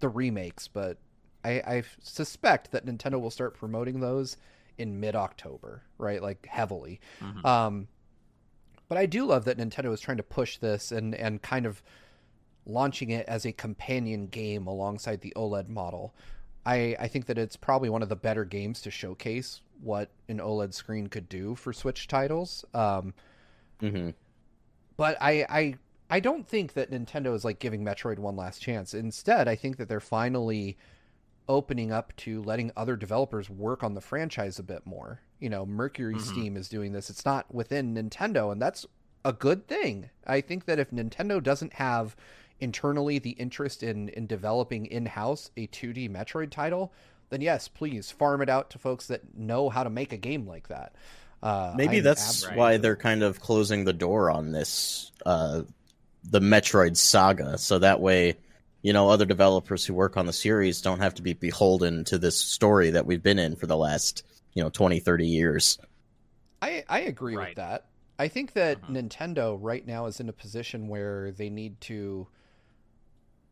the remakes, but I, I suspect that Nintendo will start promoting those in mid October, right? Like heavily. Mhm. Um, but I do love that Nintendo is trying to push this and and kind of launching it as a companion game alongside the OLED model. I, I think that it's probably one of the better games to showcase what an OLED screen could do for Switch titles. Um, hmm but I, I I don't think that Nintendo is like giving Metroid one last chance. Instead, I think that they're finally opening up to letting other developers work on the franchise a bit more. You know, Mercury Mhm. Steam is doing this. It's not within Nintendo, and that's a good thing. I think that if Nintendo doesn't have internally the interest in in developing in-house a 2D Metroid title, then yes, please farm it out to folks that know how to make a game like that. Uh, Maybe I'm that's absolutely- why they're kind of closing the door on this, uh, the Metroid saga, so that way, you know, other developers who work on the series don't have to be beholden to this story that we've been in for the last, you know, 20, 30 years. I I agree Right. with that. I think that Mhm. Nintendo right now is in a position where they need to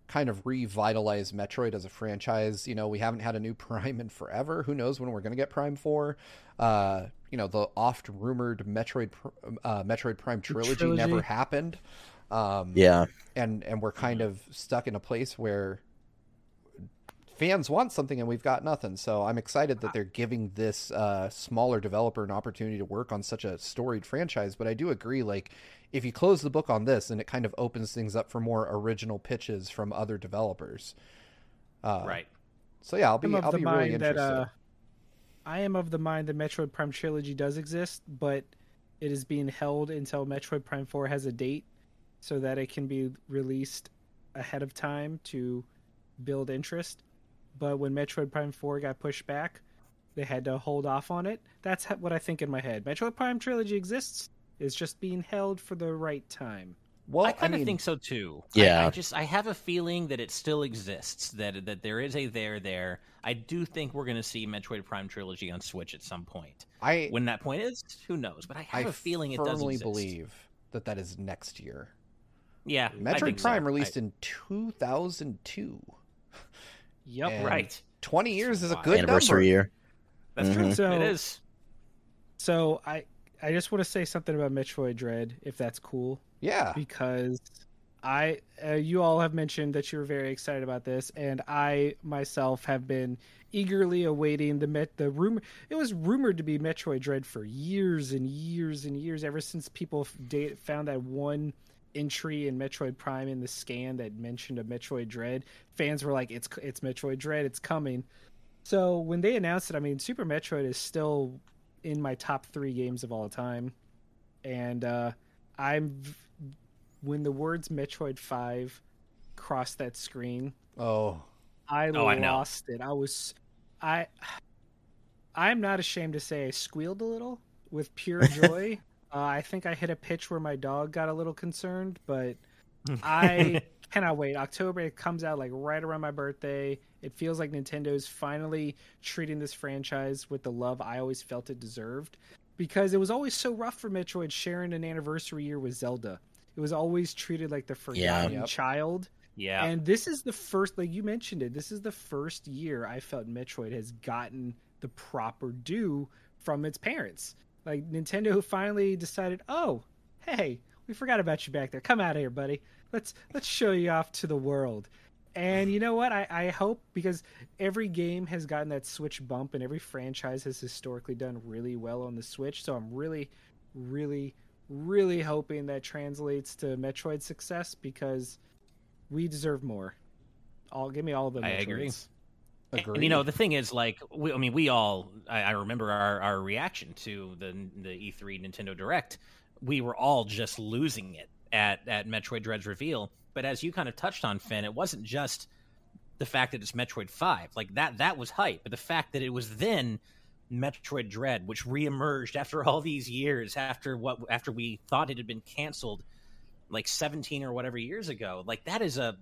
kind of revitalize Metroid as a franchise. You know, we haven't had a new Prime in forever. Who knows when we're going to get Prime 4? Uh, you know, the oft rumored Metroid uh, Metroid Prime trilogy, trilogy. never happened. Um, Yeah. and and we're kind of stuck in a place where fans want something and we've got nothing. So I'm excited that they're giving this uh, smaller developer an opportunity to work on such a storied franchise. But I do agree, like if you close the book on this, and it kind of opens things up for more original pitches from other developers. Uh, right. So yeah, I'll be I'm of I'll the be really mind that interested. uh, I am of the mind that Metroid Prime trilogy does exist, but it is being held until Metroid Prime Four has a date, so that it can be released ahead of time to build interest. But when Metroid Prime Four got pushed back, they had to hold off on it. That's what I think in my head. Metroid Prime trilogy exists. It's just being held for the right time. well, I kind of mean, think so too. Yeah. I, I just I have a feeling that it still exists. That that there is a there there. I do think we're going to see Metroid Prime trilogy on Switch at some point. I When that point is, who knows? But I have I a feeling it does I firmly believe that that is next year. Yeah, I Metroid think so. Prime released I- in 2002. Yep. And right. 20 years is a Wow. good Anniversary number. year. That's true. Mhm. So- it is. So I I just want to say something about Metroid Dread, if that's cool. Yeah. because I uh, you all have mentioned that you're very excited about this, and I myself have been eagerly awaiting the met the rumor. It was rumored to be Metroid Dread for years and years and years, ever since people f- da- found that one entry in Metroid Prime in the scan that mentioned a Metroid Dread. Fans were like, "It's it's Metroid Dread, it's coming." So when they announced it, I mean, Super Metroid is still in my top three games of all time, and uh, I'm when the words Metroid Five crossed that screen, Oh, I Oh, I lost it. I was, I, I'm not ashamed to say I squealed a little with pure joy. Uh, I think I hit a pitch where my dog got a little concerned, but I cannot wait. October it comes out like right around my birthday. It feels like Nintendo's finally treating this franchise with the love I always felt it deserved. Because it was always so rough for Metroid sharing an anniversary year with Zelda. It was always treated like the forgotten Yep. child. yeah. And this is the first, like you mentioned it, this is the first year I felt Metroid has gotten the proper due from its parents. Like Nintendo who finally decided, oh, hey, we forgot about you back there. Come out of here, buddy. Let's let's show you off to the world. And you know what? I, I hope because every game has gotten that Switch bump, and every franchise has historically done really well on the Switch. So I'm really, really, really hoping that translates to Metroid success because we deserve more. All give me all the I agree. Agreed. And, you know, the thing is, like, we, I mean, we all, I, I remember our, our reaction to the the E3 Nintendo Direct. We were all just losing it at, at Metroid Dread's reveal. But as you kind of touched on, Finn, it wasn't just the fact that it's Metroid 5. Like, that, that was hype. But the fact that it was then Metroid Dread, which reemerged after all these years, after what, after we thought it had been canceled like 17 or whatever years ago, like, that is a,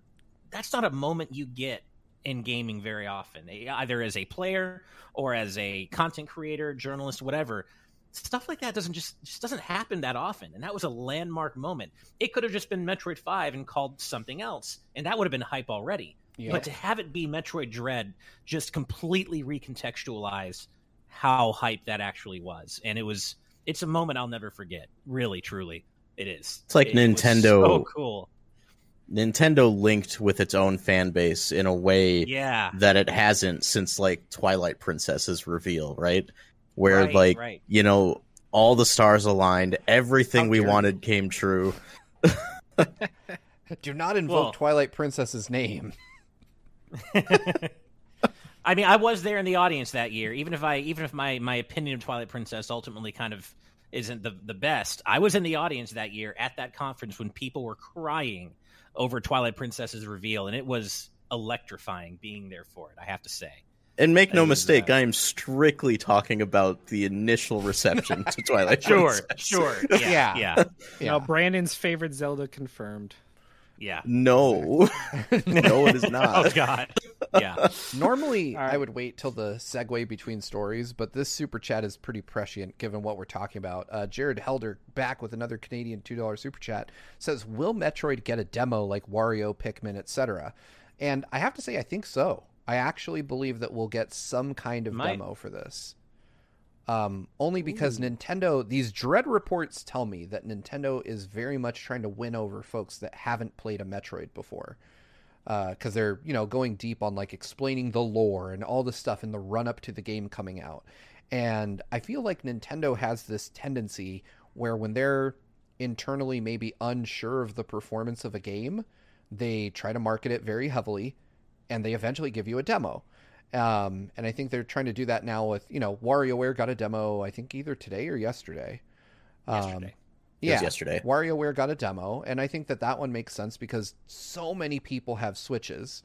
that's not a moment you get in gaming very often, either as a player or as a content creator, journalist, whatever. Stuff like that doesn't just just doesn't happen that often, and that was a landmark moment. It could have just been Metroid Five and called something else, and that would have been hype already. Yeah. But to have it be Metroid Dread just completely recontextualize how hype that actually was, and it was it's a moment I'll never forget. Really, truly, it is. It's like it, Nintendo. So cool. Nintendo linked with its own fan base in a way yeah. that it hasn't since like Twilight Princess's reveal, right? Where right, like right. you know all the stars aligned, everything we wanted came true. Do not invoke well, Twilight Princess's name. I mean, I was there in the audience that year. Even if I, even if my my opinion of Twilight Princess ultimately kind of isn't the the best, I was in the audience that year at that conference when people were crying over Twilight Princess's reveal, and it was electrifying being there for it. I have to say. And make no mistake, uh, I am strictly talking about the initial reception to Twilight sure, Princess. Sure, sure, yeah, yeah. yeah. Now, Brandon's favorite Zelda confirmed. Yeah. No. no, it is not. oh God. Yeah. Normally, right. I would wait till the segue between stories, but this super chat is pretty prescient given what we're talking about. Uh, Jared Helder back with another Canadian two dollar super chat says, "Will Metroid get a demo like Wario, Pikmin, etc.?" And I have to say, I think so. I actually believe that we'll get some kind of Might. demo for this. Um, only because Ooh. Nintendo, these dread reports tell me that Nintendo is very much trying to win over folks that haven't played a Metroid before. Because uh, they're, you know, going deep on like explaining the lore and all the stuff in the run up to the game coming out. And I feel like Nintendo has this tendency where when they're internally maybe unsure of the performance of a game, they try to market it very heavily and they eventually give you a demo. Um, and I think they're trying to do that now with, you know, WarioWare got a demo, I think either today or yesterday. Um, yesterday. Yeah, yesterday. WarioWare got a demo, and I think that that one makes sense because so many people have Switches,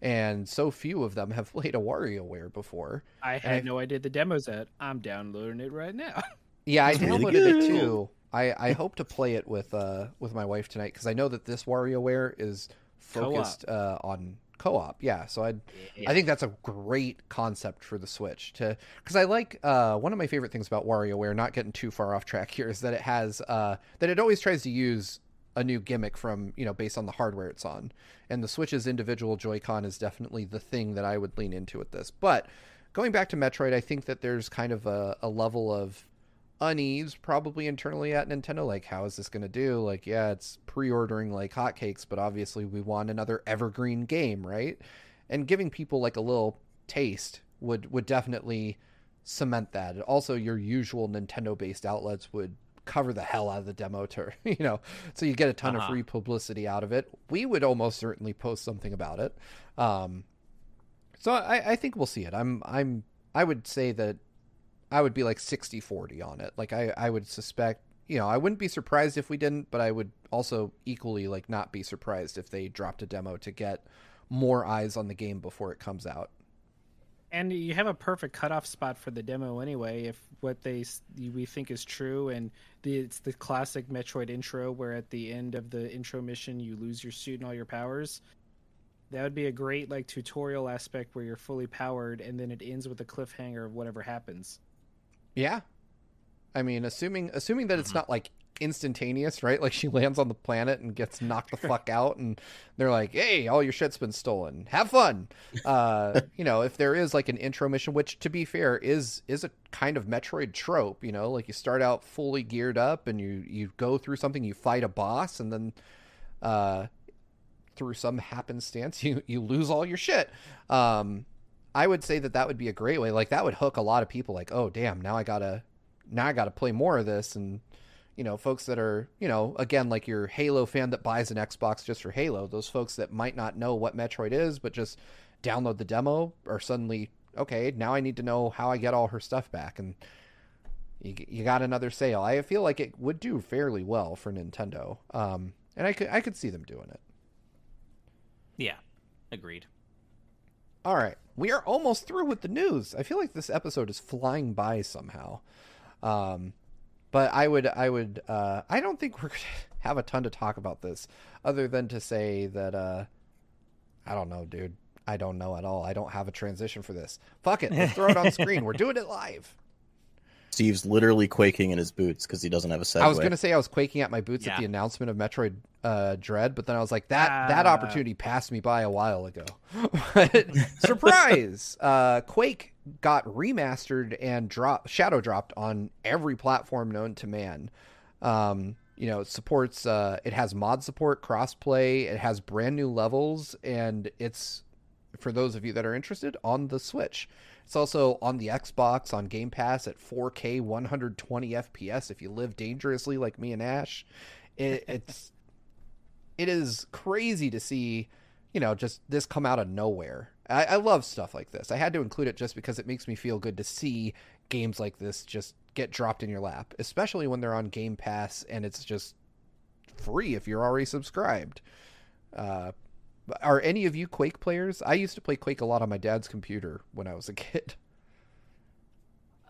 and so few of them have played a WarioWare before. I had I, no idea the demo's at. I'm downloading it right now. Yeah, I downloaded really it too. I, I hope to play it with uh with my wife tonight because I know that this WarioWare is focused uh, on co-op yeah. So i yeah. i think that's a great concept for the switch to because i like uh, one of my favorite things about WarioWare not getting too far off track here is that it has uh, that it always tries to use a new gimmick from you know based on the hardware it's on. And the switch's individual joy-con is definitely the thing that i would lean into with this. But going back to metroid i think that there's kind of a, a level of unease probably internally at Nintendo. Like, how is this going to do? Like, yeah, it's pre ordering like hotcakes, but obviously we want another evergreen game, right? And giving people like a little taste would, would definitely cement that. Also, your usual Nintendo based outlets would cover the hell out of the demo to, you know, so you get a ton uh-huh. of free publicity out of it. We would almost certainly post something about it. Um, so I, I think we'll see it. I'm, I'm, I would say that I would be like 60 40 on it. Like I, I would suspect, you know, I wouldn't be surprised if we didn't, but I would also equally like not be surprised if they dropped a demo to get more eyes on the game before it comes out. And you have a perfect cutoff spot for the demo anyway. If what they we think is true, and the, it's the classic Metroid intro, where at the end of the intro mission you lose your suit and all your powers. That would be a great like tutorial aspect where you're fully powered, and then it ends with a cliffhanger of whatever happens. Yeah. I mean, assuming assuming that it's mm-hmm. not like instantaneous, right? Like she lands on the planet and gets knocked the fuck out, and they're like, "Hey, all your shit's been stolen. Have fun." Uh, you know, if there is like an intro mission, which to be fair is is a kind of Metroid trope. You know, like you start out fully geared up and you you go through something, you fight a boss, and then uh, through some happenstance, you you lose all your shit. Um, I would say that that would be a great way. Like that would hook a lot of people. Like, oh damn, now I gotta, now I gotta play more of this. And you know, folks that are, you know, again, like your Halo fan that buys an Xbox just for Halo. Those folks that might not know what Metroid is, but just download the demo, are suddenly okay. Now I need to know how I get all her stuff back, and you, you got another sale. I feel like it would do fairly well for Nintendo, um, and I could I could see them doing it. Yeah, agreed. All right we are almost through with the news. I feel like this episode is flying by somehow. Um, but I would, I would, uh, I don't think we're gonna have a ton to talk about this, other than to say that, uh, I don't know, dude. I don't know at all. I don't have a transition for this. Fuck it. Let's throw it on screen. We're doing it live. Steve's literally quaking in his boots because he doesn't have a segue. I was going to say I was quaking at my boots Yeah. at the announcement of Metroid uh, Dread, but then I was like, that that Ah. opportunity passed me by a while ago. Surprise! Uh, Quake got remastered and drop shadow dropped on every platform known to man. Um, you know, it supports. Uh, it has mod support, crossplay. It has brand new levels, and it's for those of you that are interested on the Switch. It's also on the Xbox on Game Pass at 4K 120 FPS if you live dangerously like me and Ash. It, it's it is crazy to see, you know, just this come out of nowhere. I, I love stuff like this. I had to include it just because it makes me feel good to see games like this just get dropped in your lap, especially when they're on Game Pass and it's just free if you're already subscribed. Uh, are any of you Quake players? I used to play Quake a lot on my dad's computer when I was a kid.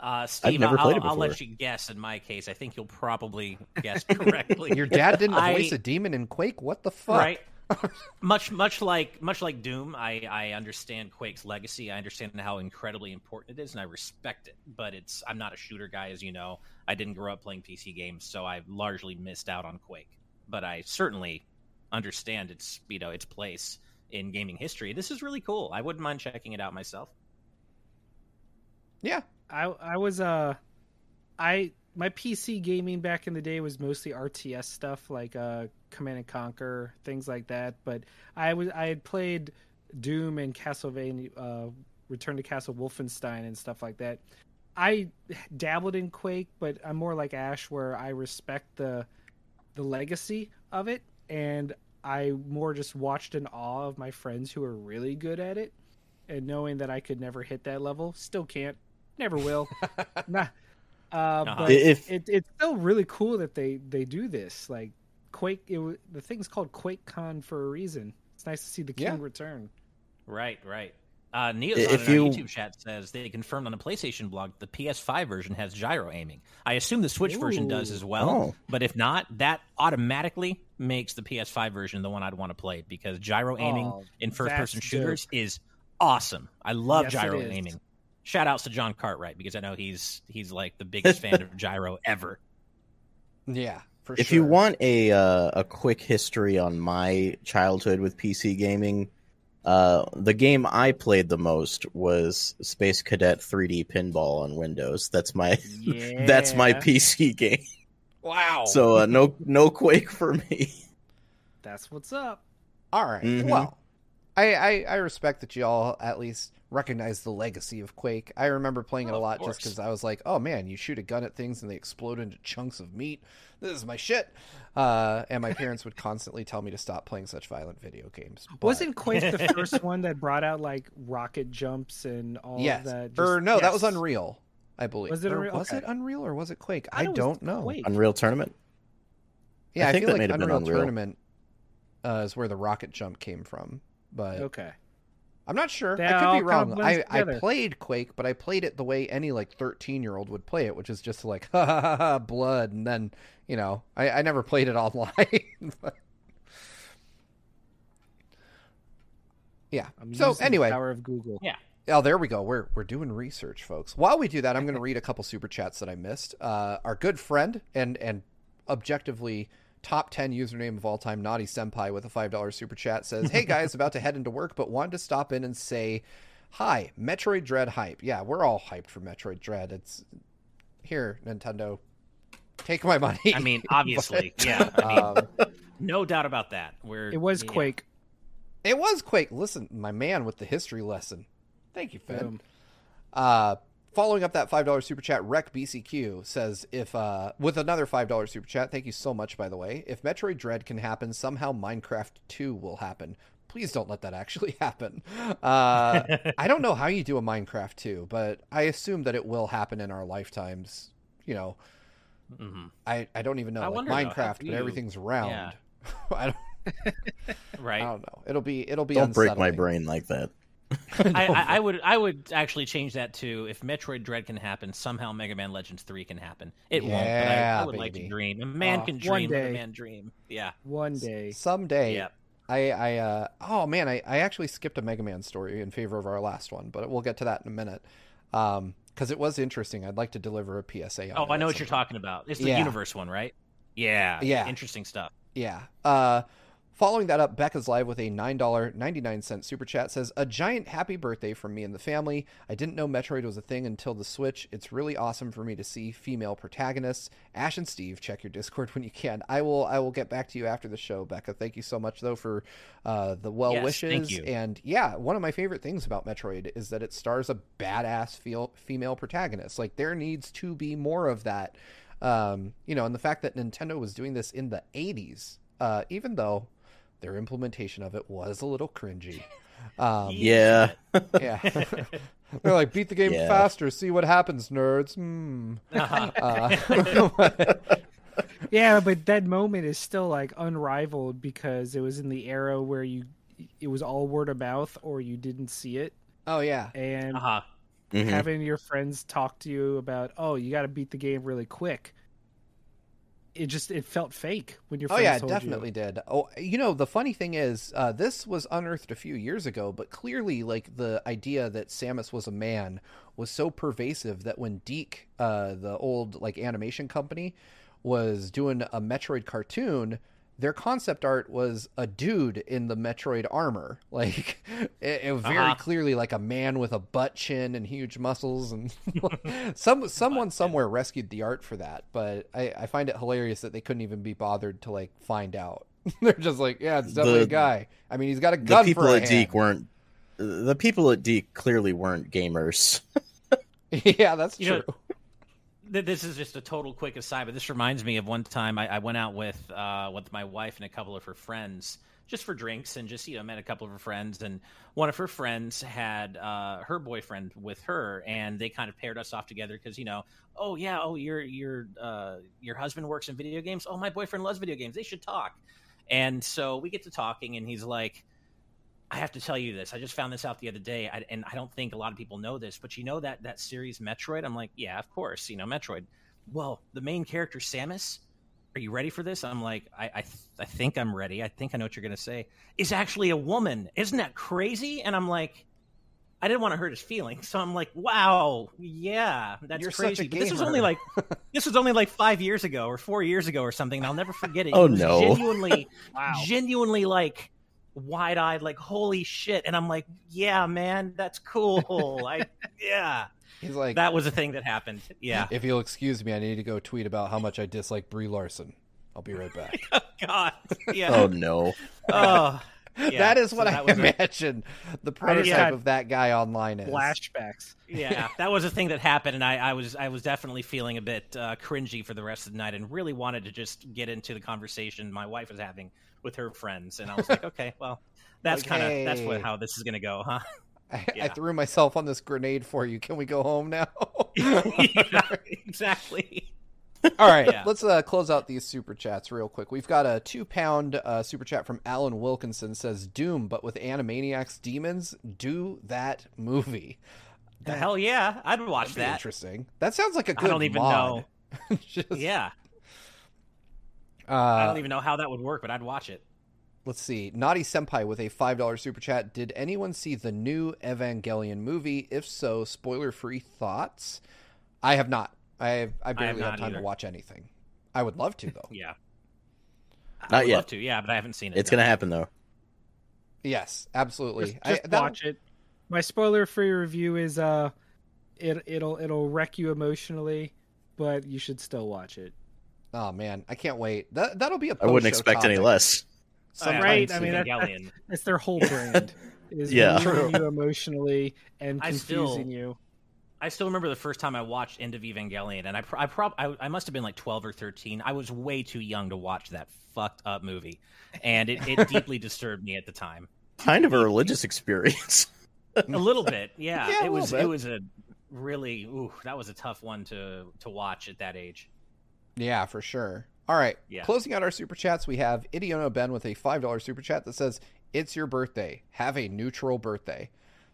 Uh, Steve, never I'll, played it I'll let you guess. In my case, I think you'll probably guess correctly. Your dad didn't I- voice a demon in Quake? What the fuck? right? much, much like, much like Doom, I, I understand Quake's legacy. I understand how incredibly important it is, and I respect it. But it's, I'm not a shooter guy, as you know. I didn't grow up playing PC games, so I've largely missed out on Quake. But I certainly understand its, you know, its place in gaming history. This is really cool. I wouldn't mind checking it out myself. Yeah. I I was uh I my PC gaming back in the day was mostly RTS stuff like uh Command and Conquer, things like that, but I was I had played Doom and Castlevania uh Return to Castle Wolfenstein and stuff like that. I dabbled in Quake, but I'm more like Ash where I respect the the legacy of it and I more just watched in awe of my friends who are really good at it and knowing that I could never hit that level, still can't, never will. nah. Uh, Uh-huh. but If- it, it's still really cool that they they do this. Like Quake, it, wa- the thing's called QuakeCon for a reason. It's nice to see the king Yeah. return. Right, right. Uh, Neo's If on you- our YouTube chat says they confirmed on the PlayStation blog the PS5 version has gyro aiming. I assume the Switch version does as well, Oh. but if not, that automatically makes the PS5 version the one I'd want to play because gyro aiming Oh, in first-person that's shooters is awesome. I love Yes, gyro aiming. Shout outs to John Cartwright because I know he's he's like the biggest fan of gyro ever. Yeah. For if sure. you want a uh, a quick history on my childhood with PC gaming, uh, the game I played the most was Space Cadet 3D Pinball on Windows. That's my Yeah, that's my PC game. Wow. So uh, no no Quake for me. That's what's up. All right. Mhm. Well, I, I I respect that you all at least recognize the legacy of Quake. I remember playing it a lot just because I was like, oh man, you shoot a gun at things and they explode into chunks of meat. This is my shit. Uh, and my parents would constantly tell me to stop playing such violent video games. But- Wasn't Quake the first one that brought out like rocket jumps and all yes, of that? or Just- no, that was Unreal. I believe. Was it Or Unreal? Was Okay. it Unreal or was it Quake? I I, thought it was don't know. Quake. Unreal Tournament. Yeah, I I, think feel that like might have been Unreal, Unreal. Tournament uh, is where the rocket jump came from, but Okay. I'm not sure. They I could be wrong. blends I, I played Quake, but I played it the way any like 13 year old would play it, which is just like ha ha ha, ha blood, and then you know I, I never played it online. but... Yeah. I'm so using the anyway, power of Google. Yeah. Oh, there we go. We're we're doing research, folks. While we do that, I'm going to read a couple super chats that I missed. Uh, our good friend and and objectively top 10 username of all time, Naughty Senpai, with a five dollar super chat says, "Hey guys, about to head into work, but wanted to stop in and say hi. Metroid Dread hype. Yeah, we're all hyped for Metroid Dread. It's here, Nintendo. Take my money. I mean, obviously, But, yeah. I mean, um, no doubt about that. We're It was yeah. Quake. it was Quake. Listen, my man with the history lesson. Thank you, Finn. Boom. Uh, following up that five dollar super chat, Rec BCQ says if uh, with another five dollar super chat. Thank you so much, by the way. If Metroid Dread can happen, somehow Minecraft Two will happen. Please don't let that actually happen. Uh, I don't know how you do a Minecraft Two, but I assume that it will happen in our lifetimes. You know, Mhm. I, I don't even know I like wonder, though, Minecraft, do but you- everything's round. yeah. I don't. Right. I don't know. It'll be it'll be Don't break my brain like that. I, I, I would I would actually change that to if Metroid Dread can happen, somehow Mega Man Legends three can happen. It won't, but I, I Yeah, would like to dream. A man Oh, can one dream, but a day. man dream. Yeah. One day. Someday, Yeah. I, I uh, oh man, I, I actually skipped a Mega Man story in favor of our last one, but we'll get to that in a minute. Um, because it was interesting. I'd like to deliver a PSA. On Oh, it I know what some you're talking about. It's the Yeah. universe one, right? Yeah. Yeah. Interesting stuff. Yeah. Uh, following that up, Becca's live with a nine dollar ninety nine cent super chat says a giant happy birthday from me and the family. I didn't know Metroid was a thing until the Switch. It's really awesome for me to see female protagonists. Ash and Steve, check your Discord when you can. I will. I will get back to you after the show, Becca. Thank you so much though for uh, the well Yes, wishes. thank you. And yeah, one of my favorite things about Metroid is that it stars a badass feel, female protagonist. Like there needs to be more of that. Um, you know, and the fact that Nintendo was doing this in the 80s, uh, even though their implementation of it was a little cringy. Um, Yeah. yeah. They're like, beat the game Yeah. faster, see what happens, nerds. Hmm. Uh-huh. Uh, Yeah, but that moment is still like unrivaled because it was in the era where you it was all word of mouth or you didn't see it oh, yeah. and uh-huh. Mhm. having your friends talk to you about, "Oh, you got to beat the game really quick." It just it felt fake when your Oh yeah, definitely did. Oh, you know, the funny thing is, uh, this was unearthed a few years ago, but clearly, like the idea that Samus was a man was so pervasive that when DiC, uh, the old like animation company, was doing a Metroid cartoon, their concept art was a dude in the Metroid armor, like it, it very Uh-huh. clearly like a man with a butt chin and huge muscles, and some someone somewhere rescued the art for that. But I, I find it hilarious that they couldn't even be bothered to like find out. They're just like, yeah, it's definitely a guy. I mean, he's got a gun. The gun people for a at hand. DiC weren't. The people at DiC clearly weren't gamers. yeah, that's You true. Th- This is just a total quick aside, but this reminds me of one time I, I went out with uh, with my wife and a couple of her friends just for drinks and just you know met a couple of her friends and one of her friends had uh, her boyfriend with her and they kind of paired us off together because you know oh yeah oh your your uh, your husband works in video games? Oh my boyfriend loves video games. They should talk. And so we get to talking and he's like I have to tell you this. I just found this out the other day, I, and I don't think a lot of people know this. But you know that that series Metroid? I'm like, yeah, of course, you know Metroid. Well, the main character Samus. Are you ready for this? I'm like, I I, th- I think I'm ready. I think I know what you're gonna say. Is actually a woman. Isn't that crazy? And I'm like, I didn't want to hurt his feelings, so I'm like, wow, yeah, that's You're such crazy. But this was only like this was only like five years ago or four years ago or something. And I'll never forget it. Oh, It no. genuinely Wow. genuinely like wide eyed, like holy shit. And I'm like, yeah, man, that's cool. I yeah, He's like, that was a thing that happened. Yeah. if you'll excuse me, I need to go tweet about how much I dislike Brie Larson. I'll be right back. Oh God. Yeah. Oh no! Oh. yeah. that is So what I that was a- imagine the prototype had of that guy online is. flashbacks. yeah, that was a thing that happened, and I, I was I was definitely feeling a bit uh, cringy for the rest of the night, and really wanted to just get into the conversation my wife was having with her friends, and I was like, okay, well, that's Like, kind of that's what how this is gonna go, huh? I, I threw myself on this grenade for you. Can we go home now? yeah, exactly. All right, Yeah. let's uh, close out these super chats real quick. We've got a two pound uh, super chat from Alan Wilkinson says Doom, but with Animaniacs demons. Do that movie. The hell yeah, I'd watch that. interesting. That sounds like a I good. don't even mod. Just, Yeah, Uh, I don't even know how that would work, but I'd watch it. Let's see. Naughty Senpai with a $5 super chat. Did anyone see the new Evangelion movie? If so, spoiler free thoughts? I have not. I have, I barely not have time either. to watch anything. I would love to, though. Yeah, I Not would yet. love to. Yeah, but I haven't seen it. It's gonna happen though. yes, absolutely. Just, I- just that'll- watch it. My spoiler-free review is uh, it it'll it'll wreck you emotionally, but you should still watch it. Oh, man. I can't wait. That, that'll be a I wouldn't post-show expect any less. Oh, yeah, Right, I mean, that- Evangelion. That's their whole brand. Is Yeah. moving you emotionally and I still- confusing you. I still remember the first time I watched End of Evangelion, and I pro- I, prob- I I must have been like twelve or thirteen. I was way too young to watch that fucked up movie, and it, it deeply disturbed me at the time. Kind of a religious experience. A little bit, yeah. Yeah, it was bit. it was a really ooh that was a tough one to to watch at that age. Yeah, for sure. All right. Yeah. Closing out our super chats, we have Idiono Ben with a $5 super chat that says, It's your birthday. Have a neutral birthday.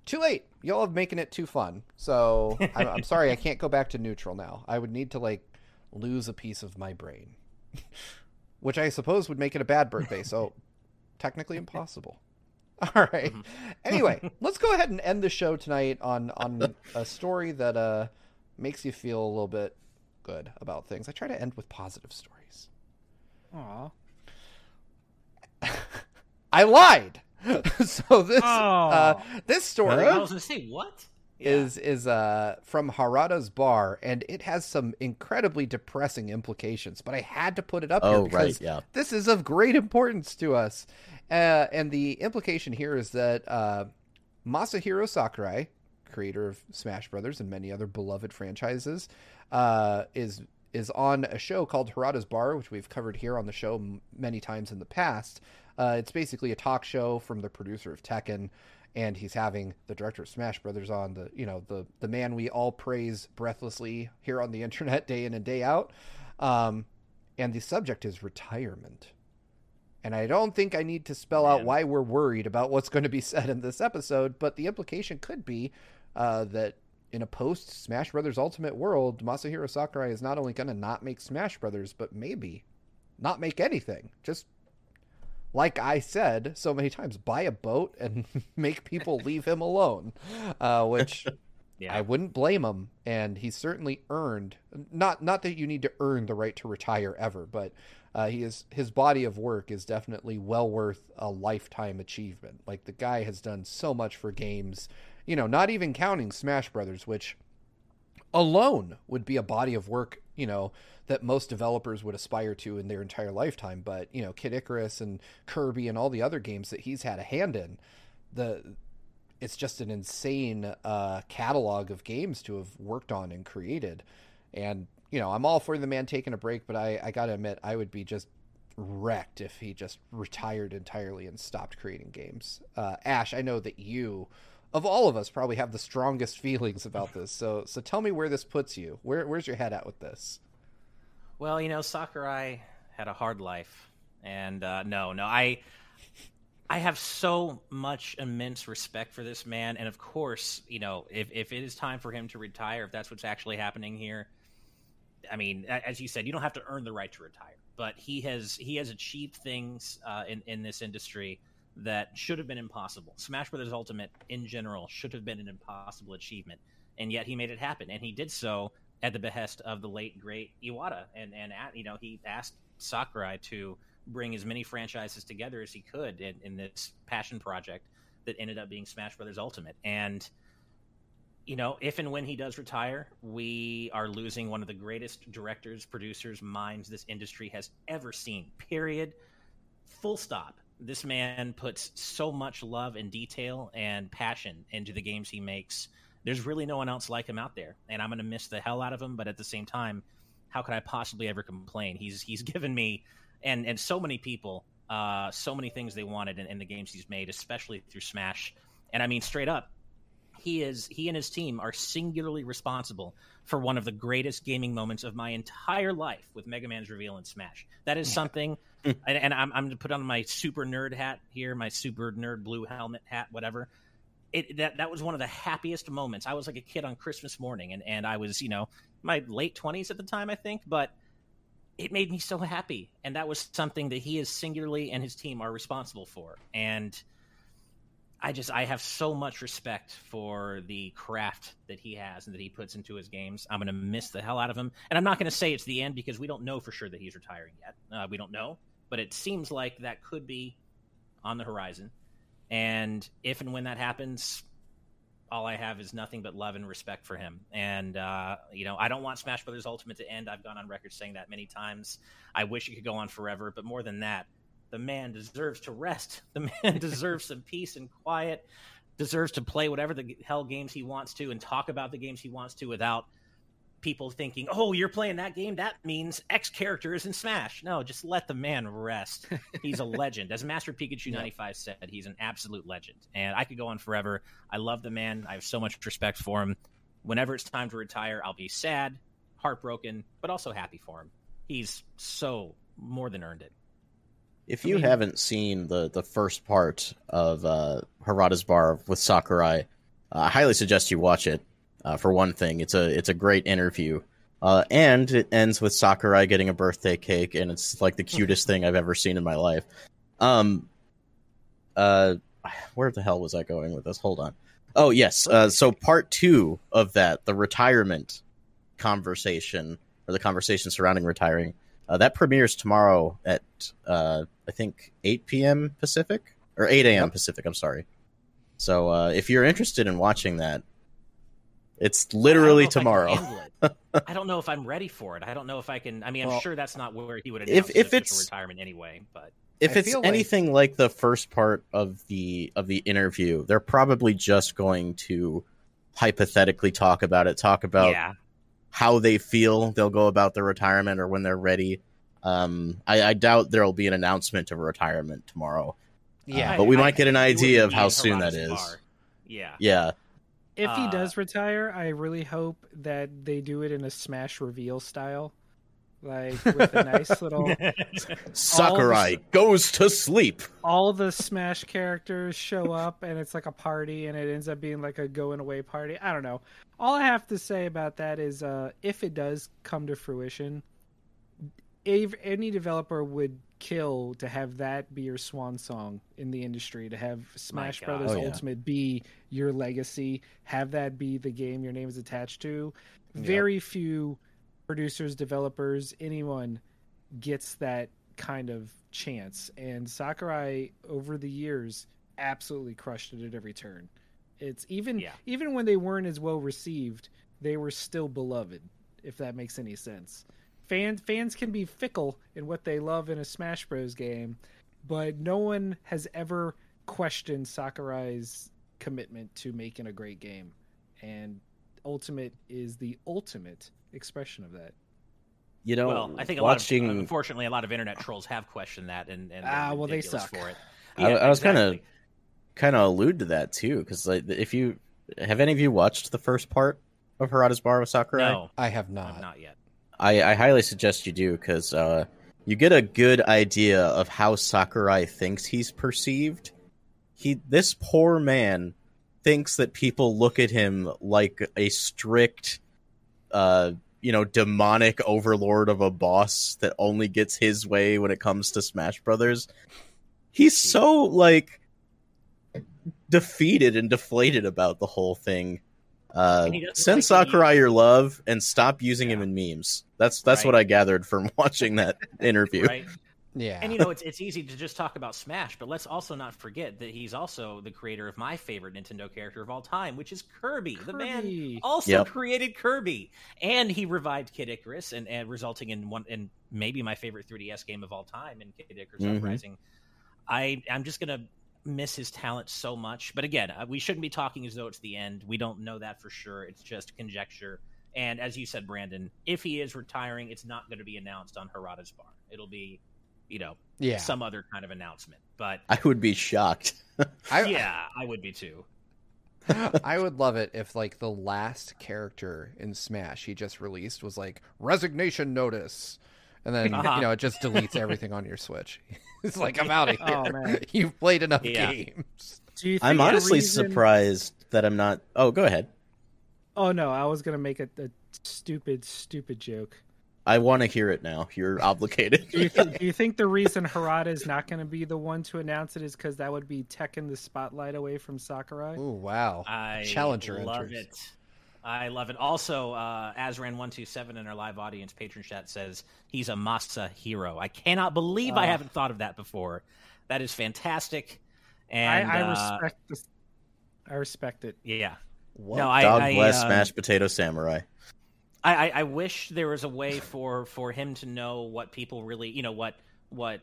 Too late. Y'all have making it too fun. So I'm, I'm sorry, I can't go back to neutral now. I would need to, like, lose a piece of my brain, which I suppose would make it a bad birthday. So technically impossible. All right. mm-hmm. Anyway, let's go ahead and end the show tonight on on a story that uh makes you feel a little bit good about things. I try to end with positive stories. Aw. I lied. so this uh, this story I was gonna say what? is yeah. is uh from Harada's bar and it has some incredibly depressing implications but I had to put it up oh, here because right, yeah. this is of great importance to us uh, and the implication here is that uh, Masahiro Sakurai creator of Smash Brothers and many other beloved franchises uh, is is on a show called Harada's Bar which we've covered here on the show m- many times in the past uh, it's basically a talk show from the producer of Tekken and he's having the director of Smash Brothers on the you know the the man we all praise breathlessly here on the internet day in and day out, um, and the subject is retirement. And I don't think I need to spell man. out why we're worried about what's going to be said in this episode, but the implication could be uh, that in a post Smash Brothers Ultimate world, Masahiro Sakurai is not only going to not make Smash Brothers, but maybe not make anything. Just like I said so many times, buy a boat and make people leave him alone, uh, which yeah. I wouldn't blame him. And he's certainly earned not not that you need to earn the right to retire ever, but uh, he is his body of work is definitely well worth a lifetime achievement. Like the guy has done so much for games, you know, not even counting Smash Brothers, which alone would be a body of work, you know, that most developers would aspire to in their entire lifetime. But you know, Kid Icarus and Kirby and all the other games that he's had a hand in, the it's just an insane uh, catalog of games to have worked on and created. And you know, I'm all for the man taking a break, but I, I gotta admit, I would be just wrecked if he just retired entirely and stopped creating games. Uh, Ash, I know that you, of all of us, probably have the strongest feelings about this. So, so tell me where this puts you. Where, where's your head at with this? Well, you know, Sakurai had a hard life, and uh, no, no, I, I have so much immense respect for this man, and of course, you know, if if it is time for him to retire, if that's what's actually happening here, I mean, as you said, you don't have to earn the right to retire, but he has he has achieved things uh, in in this industry that should have been impossible. Smash Brothers Ultimate in general should have been an impossible achievement, and yet he made it happen, and he did so at the behest of the late great Iwata, and and at, you know he asked Sakurai to bring as many franchises together as he could in, in this passion project that ended up being Smash Brothers Ultimate, and you know, if and when he does retire, we are losing one of the greatest directors, producers, minds this industry has ever seen. Period. Full stop. This man puts so much love and detail and passion into the games he makes there's really no one else like him out there, and I'm going to miss the hell out of him. But at the same time, how could I possibly ever complain? He's he's given me and and so many people uh, so many things they wanted in, in the games he's made, especially through Smash. And I mean, straight up, he is he and his team are singularly responsible for one of the greatest gaming moments of my entire life with Mega Man's reveal in Smash. That is something, and, and, I'm, I'm going to put on my super nerd hat here, my super nerd blue helmet hat, whatever it that that was one of the happiest moments. I was like a kid on Christmas morning, and and I was you know my late twenties at the time, I think, but it made me so happy, and that was something that he is singularly and his team are responsible for, and. I just I have so much respect for the craft that he has and that he puts into his games. I'm going to miss the hell out of him, and I'm not going to say it's the end because we don't know for sure that he's retiring yet. Uh, we don't know, but it seems like that could be on the horizon. And if and when that happens, all I have is nothing but love and respect for him. And uh, you know, I don't want Smash Brothers Ultimate to end. I've gone on record saying that many times. I wish it could go on forever, but more than that, the man deserves to rest. The man deserves some peace and quiet. Deserves to play whatever the hell games he wants to and talk about the games he wants to without people thinking, "Oh, you're playing that game. That means X character is in Smash." No, just let the man rest. He's a legend. As Master Pikachu ninety five said, he's an absolute legend, and I could go on forever. I love the man. I have so much respect for him. Whenever it's time to retire, I'll be sad, heartbroken, but also happy for him. He's so more than earned it. If you I mean, haven't seen the the first part of uh, Harada's Bar with Sakurai, uh, I highly suggest you watch it. Uh, for one thing, it's a it's a great interview, uh, and it ends with Sakurai getting a birthday cake, and it's like the cutest thing I've ever seen in my life. Um, uh, where the hell was I going with this? Hold on. Oh yes. Uh, so part two of that, the retirement conversation or the conversation surrounding retiring, uh, that premieres tomorrow at uh, I think 8 p.m. Pacific or 8 a.m. Pacific. I'm sorry. So uh, if you're interested in watching that, it's literally I don't know if I tomorrow. I don't know if I'm ready for it. I don't know if I can. I mean, I'm Well, sure that's not where he would if- announce if his it's- retirement anyway. But if I it's feel like- anything like... the first part of the of the interview, they're probably just going to hypothetically talk about it, talk about yeah, how they feel they'll go about their retirement or when they're ready. Um, I, I doubt there'll be an announcement of retirement tomorrow. Yeah. Uh, but we I- might get an idea of how soon that is. Harada's bar. Yeah, Yeah, If he Uh, does retire, I really hope that they do it in a Smash reveal style, like with a nice little. Sakurai goes to sleep. All the Smash characters show up, and it's like a party, and it ends up being like a going away party. I don't know. All I have to say about that is, uh, if it does come to fruition, if any developer would kill to have that be your swan song in the industry to have smash God. brothers Oh, yeah. ultimate be your legacy have that be the game your name is attached to Yep. very few producers developers anyone gets that kind of chance and sakurai over the years absolutely crushed it at every turn it's even Yeah. even when they weren't as well received they were still beloved if that makes any sense fans fans can be fickle in what they love in a Smash Bros game, but no one has ever questioned Sakurai's commitment to making a great game, and Ultimate is the ultimate expression of that. You know, well, I think a watching. lot of, unfortunately, a lot of internet trolls have questioned that, and, and Ah, they're well, they suck. for it. I- I was kinda- kind of allude to that too, because like, if you have any of you watched the first part of Harada's Bar with Sakurai, no, I have I'm not. not yet. I, I highly suggest you do because uh, you get a good idea of how Sakurai thinks he's perceived. He, this poor man, thinks that people look at him like a strict, uh, you know, demonic overlord of a boss that only gets his way when it comes to Smash Brothers. He's so like defeated and deflated about the whole thing. Uh, And he doesn't send like Sakurai the- your love and stop using him in memes. That's that's Right. what I gathered from watching that interview. Right? Yeah. And you know, it's it's easy to just talk about Smash, but let's also not forget that he's also the creator of my favorite Nintendo character of all time, which is Kirby. The man also Yep. created Kirby, and he revived Kid Icarus, and, and resulting in one and maybe my favorite 3DS game of all time in Kid Icarus Mhm. Uprising. I I'm just gonna miss his talent so much, but again, uh, we shouldn't be talking as though it's the end. We don't know that for sure. It's just conjecture. And as you said, Brandon, if he is retiring, it's not going to be announced on Harada's bar. It'll be, you know, yeah. some other kind of announcement. But I would be shocked. I, yeah, I would be too. I would love it if like the last character in Smash he just released was like resignation notice, and then Uh-huh. you know it just deletes everything on your Switch. it's like I'm out of here. Oh, man. You've played enough Yeah. games. Do you think I'm honestly reason- surprised that I'm not. Oh, go ahead. Oh no, I was gonna make a, a stupid, stupid joke. I want to hear it now. You're obligated. Do you, th- do you think the reason Harada is not going to be the one to announce it is because that would be taking the spotlight away from Sakurai? Oh wow! I Challenger it. I love enters. it. I love it. Also, uh, Azran127 in our live audience patron chat says he's a Masa hero. I cannot believe I Oh. haven't thought of that before. That is fantastic. And I, I uh, respect this. I respect it. yeah. What? No, I, Dog I, bless uh, Smash Potato Samurai. I, I, I wish there was a way for for him to know what people really, you know, what what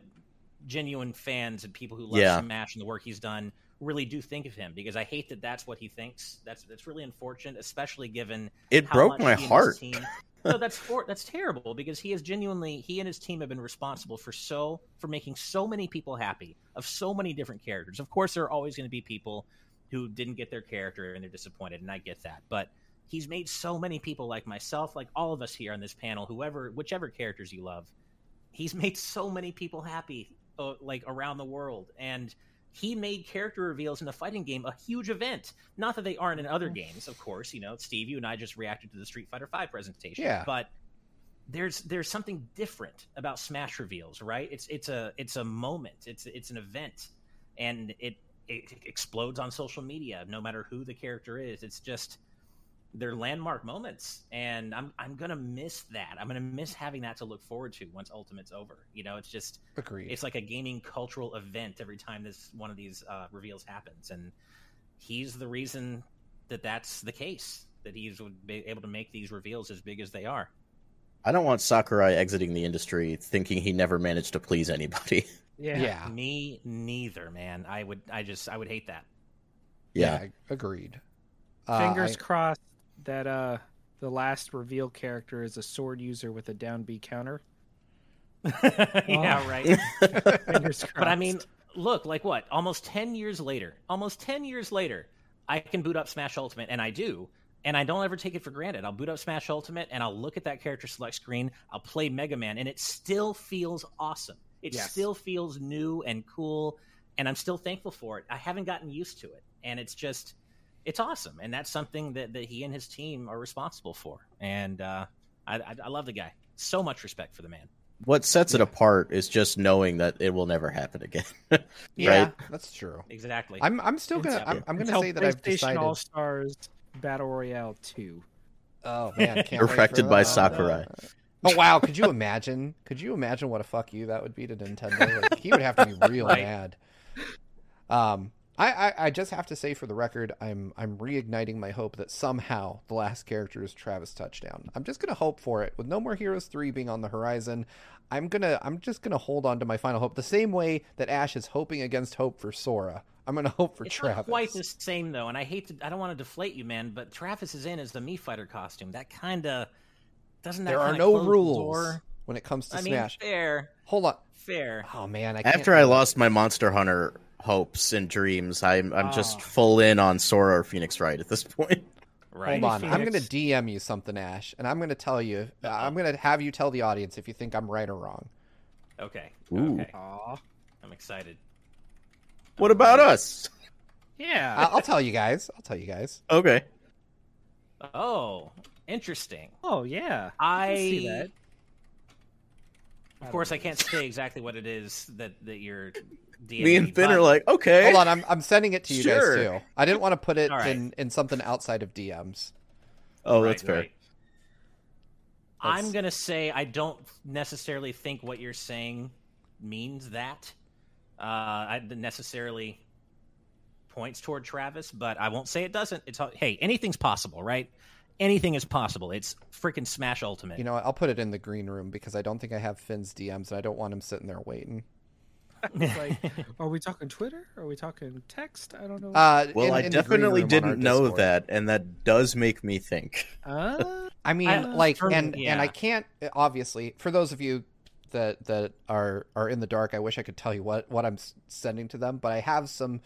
genuine fans and people who love Yeah. Smash and the work he's done really do think of him because I hate that that's what he thinks. That's that's really unfortunate, especially given It how broke much my he heart. team- no, that's for, that's terrible because he is genuinely he and his team have been responsible for so for making so many people happy of so many different characters. Of course, there are always going to be people who didn't get their character and they're disappointed, and I get that. But he's made so many people like myself, like all of us here on this panel, whoever, whichever characters you love, he's made so many people happy, uh, like around the world, and he made character reveals in the fighting game a huge event. Not that they aren't in other games, of course. You know, Steve, you and I just reacted to the Street Fighter Five presentation, Yeah. but there's there's something different about Smash reveals, right? It's it's a it's a moment. It's it's an event, and it it explodes on social media, no matter who the character is. It's just they're landmark moments, and I'm I'm gonna miss that. I'm gonna miss having that to look forward to once Ultimate's over. You know, it's just Agreed. it's like a gaming cultural event every time this one of these uh, reveals happens, and he's the reason that that's the case. That he's able to make these reveals as big as they are. I don't want Sakurai exiting the industry thinking he never managed to please anybody. Yeah. yeah. Me neither, man. I would, I just, I would hate that. Yeah. agreed. Uh, Fingers I- crossed that uh the last reveal character is a sword user with a down B counter. yeah, Oh. right. Fingers crossed. But I mean, look, like what? Almost 10 years later, almost 10 years later, I can boot up Smash Ultimate, and I do. And I don't ever take it for granted. I'll boot up Smash Ultimate and I'll look at that character select screen. I'll play Mega Man, and it still feels awesome. It Yes. still feels new and cool, and I'm still thankful for it. I haven't gotten used to it, and it's just, it's awesome. And that's something that, that he and his team are responsible for. And uh, I, I, I love the guy. So much respect for the man. What sets it apart is just knowing that it will never happen again. yeah, right? that's true. Exactly. I'm I'm still gonna Until- I'm, I'm gonna say that I've PlayStation decided. All Stars Battle Royale 2. Oh man, can't Perfected by. Sakurai. Oh wow, could you imagine? Could you imagine what a fuck you that would be to Nintendo? Like, he would have to be real Right. mad. Um, I, I I just have to say for the record, I'm I'm reigniting my hope that somehow the last character is Travis Touchdown. I'm just gonna hope for it. With No More Heroes three being on the horizon, I'm gonna I'm just gonna hold on to my final hope the same way that Ash is hoping against hope for Sora. I'm gonna hope for it's Travis. not quite the same though, and I hate to. I don't want to deflate you, man, but Travis is in as the Mii Fighter costume. That kind of doesn't. That there are no rules door? when it comes to I mean, fair, Hold on. fair. Oh man, I can't After I lost my Monster Hunter hopes and dreams, I'm I'm just Oh. full in on Sora or Phoenix Wright at this point. Right. Hold on, I'm going to DM you something, Ash, and I'm going to tell you. I'm going to have you tell the audience if you think I'm right or wrong. Okay. Ooh. Okay. Aw. I'm excited. What about us? Yeah. I- I'll tell you guys. I'll tell you guys. Okay. Oh, interesting. oh, yeah. I can see that. Of course, I can't say exactly what it is that that you're. DMing Me and Finn but- are like, okay. Hold on, I'm I'm sending it to you Sure. guys too. I didn't want to put it All right. in in something outside of DMs. Oh, Right, that's fair. right. I'm gonna say I don't necessarily think what you're saying means that. Uh, I necessarily points toward Travis, but I won't say it doesn't. It's hey, anything's possible, right? Anything is possible. It's freaking Smash Ultimate. You know. I'll put it in the green room because I don't think I have Finn's DMs, and I don't want him sitting there waiting. It's like, are we talking Twitter? Are we talking text? I don't know. Uh, Well, in- I in definitely room on our didn't know Discord. that, and that does make me think. Uh, I mean, I- like, for- and yeah. and I can't obviously for those of you that that are are in the dark. I wish I could tell you what what I'm sending to them, but I have some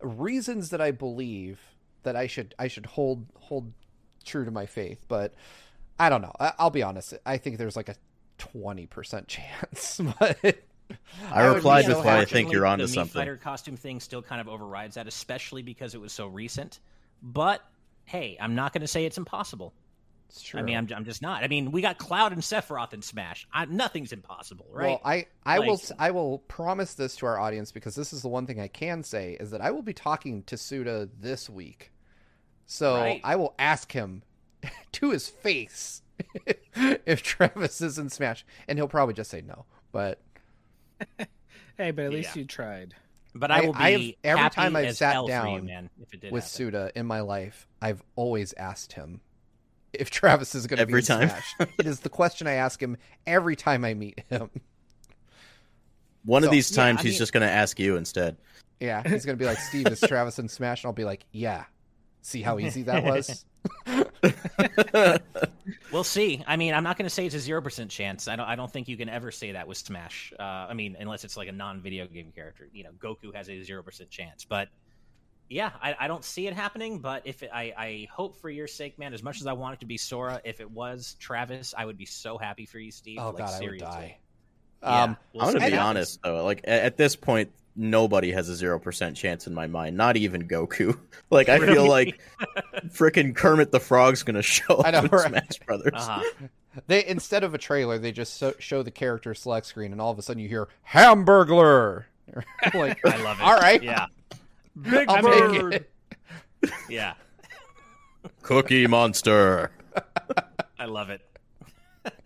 reasons that I believe that I should I should hold hold true to my faith. But I don't know. I, I'll be honest. I think there's like a twenty percent chance, but. I be replied so with why I think you're onto the something. Fighter costume thing still kind of overrides that, especially because it was so recent. But hey, I'm not going to say it's impossible. It's true. I mean, I'm, I'm just not. I mean, we got Cloud and Sephiroth in Smash. I, nothing's impossible, right? Well, I I will Like- s- I will promise this to our audience because this is the one thing I can say is that I will be talking to Suda this week, so Right. I will ask him to his face if Travis is in Smash, and he'll probably just say no. But hey, but at least Yeah. you tried. but I I- will I have- be every happy time I've sat hell for you, down man, if it did with happen. Suda in my life, I've always asked him if Travis is going to be Every in time. Smash. it is the question I ask him every time I meet him. One So- of these times, I he's mean- just going to ask you instead. Yeah, he's going to be like, "Steve, is Travis in Smash?" And I'll be like, "Yeah." See how easy that was. We'll see. I mean, I'm not going to say it's a zero percent chance. I don't. I don't think you can ever say that with Smash. Uh, I mean, unless it's like a non-video game character. You know, Goku has a zero percent chance. But yeah, I, I don't see it happening. But if it, I, I hope for your sake, man. As much as I want it to be Sora, if it was Travis, I would be so happy for you, Steve. Oh like, God, I would seriously. die. Yeah, Um, we'll I'm going to be honest, though. Like, a- at this point, nobody has a 0% chance in my mind. Not even Goku. Like, I feel like freaking Kermit the Frog's going to show up I know, in right? Smash Brothers. Uh-huh. They instead of a trailer, they just so, show the character select screen, and all of a sudden you hear Hamburglar. like, I love it. All right. Yeah. Big I'll bird. take it. Yeah, Cookie Monster. I love it.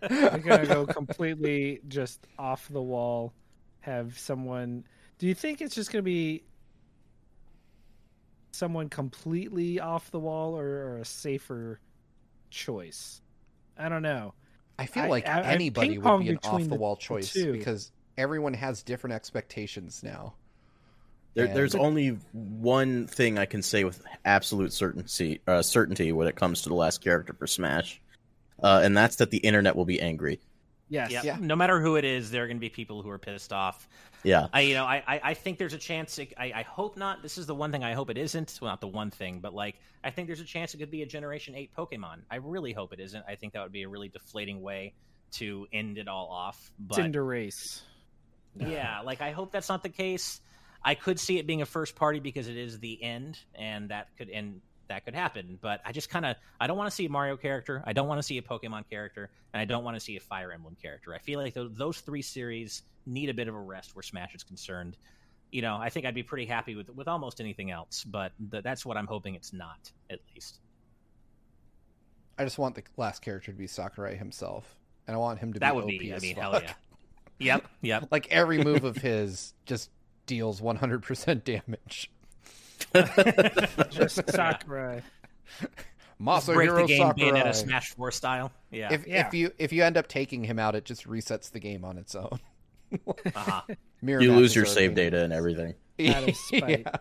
They're gonna go completely just off the wall. Have someone? Do you think it's just gonna be someone completely off the wall, or, or a safer choice? I don't know. I feel I- like I- I anybody would be an off the the wall choice two. because everyone has different expectations now. There, And- there's only one thing I can say with absolute certainty, uh, certainty when it comes to the last character for Smash, uh, and that's that the internet will be angry. Yes. Yeah. Yeah. No matter who it is, there are going to be people who are pissed off. Yeah, I, you know, I, I, I think there's a chance. It, I, I hope not. This is the one thing I hope it isn't. Well, not the one thing, but like, I think there's a chance it could be a Generation Eight Pokemon. I really hope it isn't. I think that would be a really deflating way to end it all off. But Tinder race. yeah, like I hope that's not the case. I could see it being a first party because it is the end, and that could end. That could happen, but I just kind of I don't want to see a Mario character. I don't want to see a Pokemon character, and I don't want to see a Fire Emblem character. I feel like those, those three series need a bit of a rest where Smash is concerned. You know, I think I'd be pretty happy with with almost anything else, but th- that's what I'm hoping it's not, at least. I just want the last character to be Sakurai himself, and I want him to That be would OP be, I mean, fuck. hell yeah. Yep, yep. Like every move of his just deals 100% damage. Just Sakurai. Masahiro Break the game Sakurai. Bayonetta Smash Four style. Yeah. If Yeah. if you if you end up taking him out, it just resets the game on its own. uh-huh. Mirror you lose your save data and everything. Out of spite. Yeah.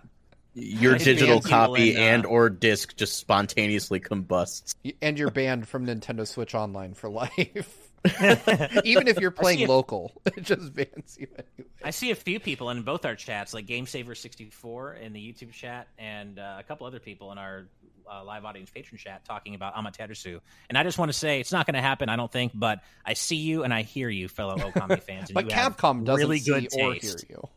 Your It digital copy in, uh, and or disc just spontaneously combusts. and you're banned from Nintendo Switch Online for life. Even if you're playing if- local, it just bans you anyway. I see a few people in both our chats, like GameSaver64 in the YouTube chat, and uh, a couple other people in our uh, live audience patron chat talking about Amaterasu. And I just want to say it's not going to happen, I don't think, but I see you and I hear you, fellow Okami fans. And But you have Capcom doesn't really see good or hear taste. you.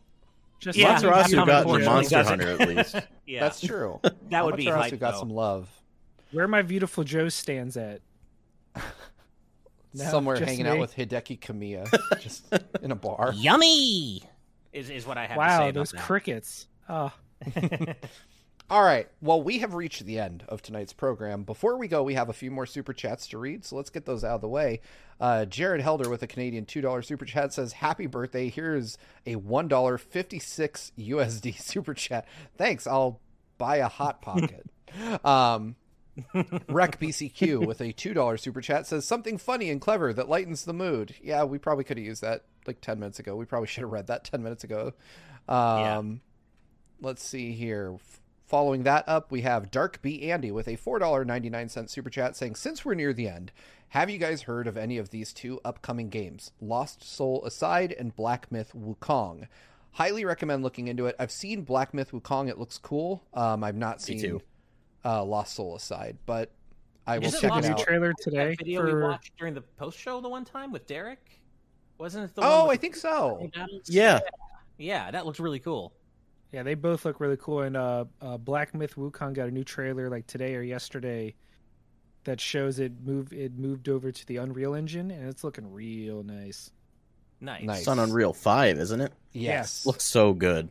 Just Yeah, like Amaterasu Capcom got the Monster doesn't. Hunter at least. Yeah, That's true. that would be Amaterasu hype. got though. some love. where my Viewtiful Joe stands at. No, Somewhere hanging me. out with Hideki Kamiya, just in a bar. Yummy is, is what I have to say Wow, about those that. crickets. Oh, All right. Well, we have reached the end of tonight's program. Before we go, we have a few more super chats to read, so let's get those out of the way. Uh, Jared Helder with a Canadian $2 super chat says, Happy birthday. Here's a $1.56 USD super chat. Thanks. I'll buy a Hot Pocket. um, Rec BCQ with a $2 super chat says, Something funny and clever that lightens the mood. Yeah, we probably could have used that like 10 minutes ago. We probably should have read that 10 minutes ago. Um, Let's see here. Following that up, we have Dark B Andy with a $4.99 super chat saying, Since we're near the end, have you guys heard of any of these two upcoming games? Lost Soul Aside and Black Myth Wukong. Highly recommend looking into it. I've seen Black Myth Wukong. It looks cool. Um, I've not seen too. Uh, Lost Soul Aside, but I will Isn't check Lost it new out. Soul- trailer That today video we watched during the post show the one time with Derek? Wasn't it the Oh, one I think so. battles? Yeah. Yeah, that looks really cool. yeah, they both look really cool. And uh, uh, Black Myth Wukong got a new trailer like today or yesterday that shows it move it moved over to the Unreal Engine and it's looking real nice. Nice. Nice. It's on Unreal 5, isn't it? Yes. Looks so good.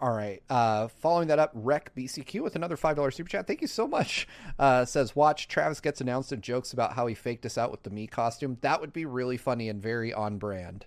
All right. Uh, following that up, Rec BCQ with another five dollar super chat. Thank you so much. Uh, says, watch Travis gets announced and jokes about how he faked us out with the me costume. That would be really funny and very on brand.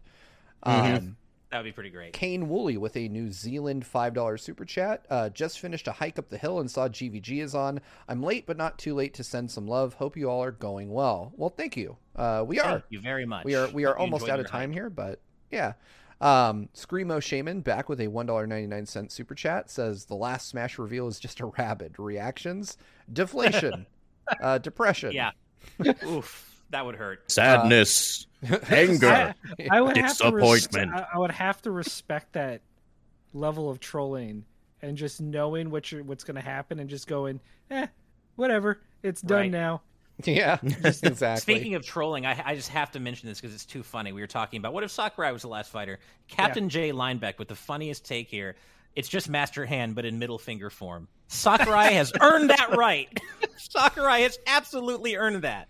Um, That would be pretty great. Kane Woolley with a New Zealand five dollar super chat. Uh, just finished a hike up the hill and saw GVG is on. I'm late, but not too late to send some love. Hope you all are going well. Well, thank you. Uh, we are. Thank you very much. We are we are you almost out of time hike. here, but yeah. Um, Screamo Shaman back with a one dollar ninety nine cent super chat says the last Smash reveal is just a rabid reactions, deflation, uh, depression. Yeah. Oof, that would hurt. Sadness, anger. I would have to res- I, I would have to respect that level of trolling and just knowing what you're, what's going to happen and just going, eh, whatever, it's done Right. now. yeah, exactly. Speaking of trolling, I, I just have to mention this because it's too funny. We were talking about what if Sakurai was the last fighter? Captain J Linebeck with the funniest take here. It's just Master Hand, but in middle finger form. Sakurai has earned that right. Sakurai has absolutely earned that.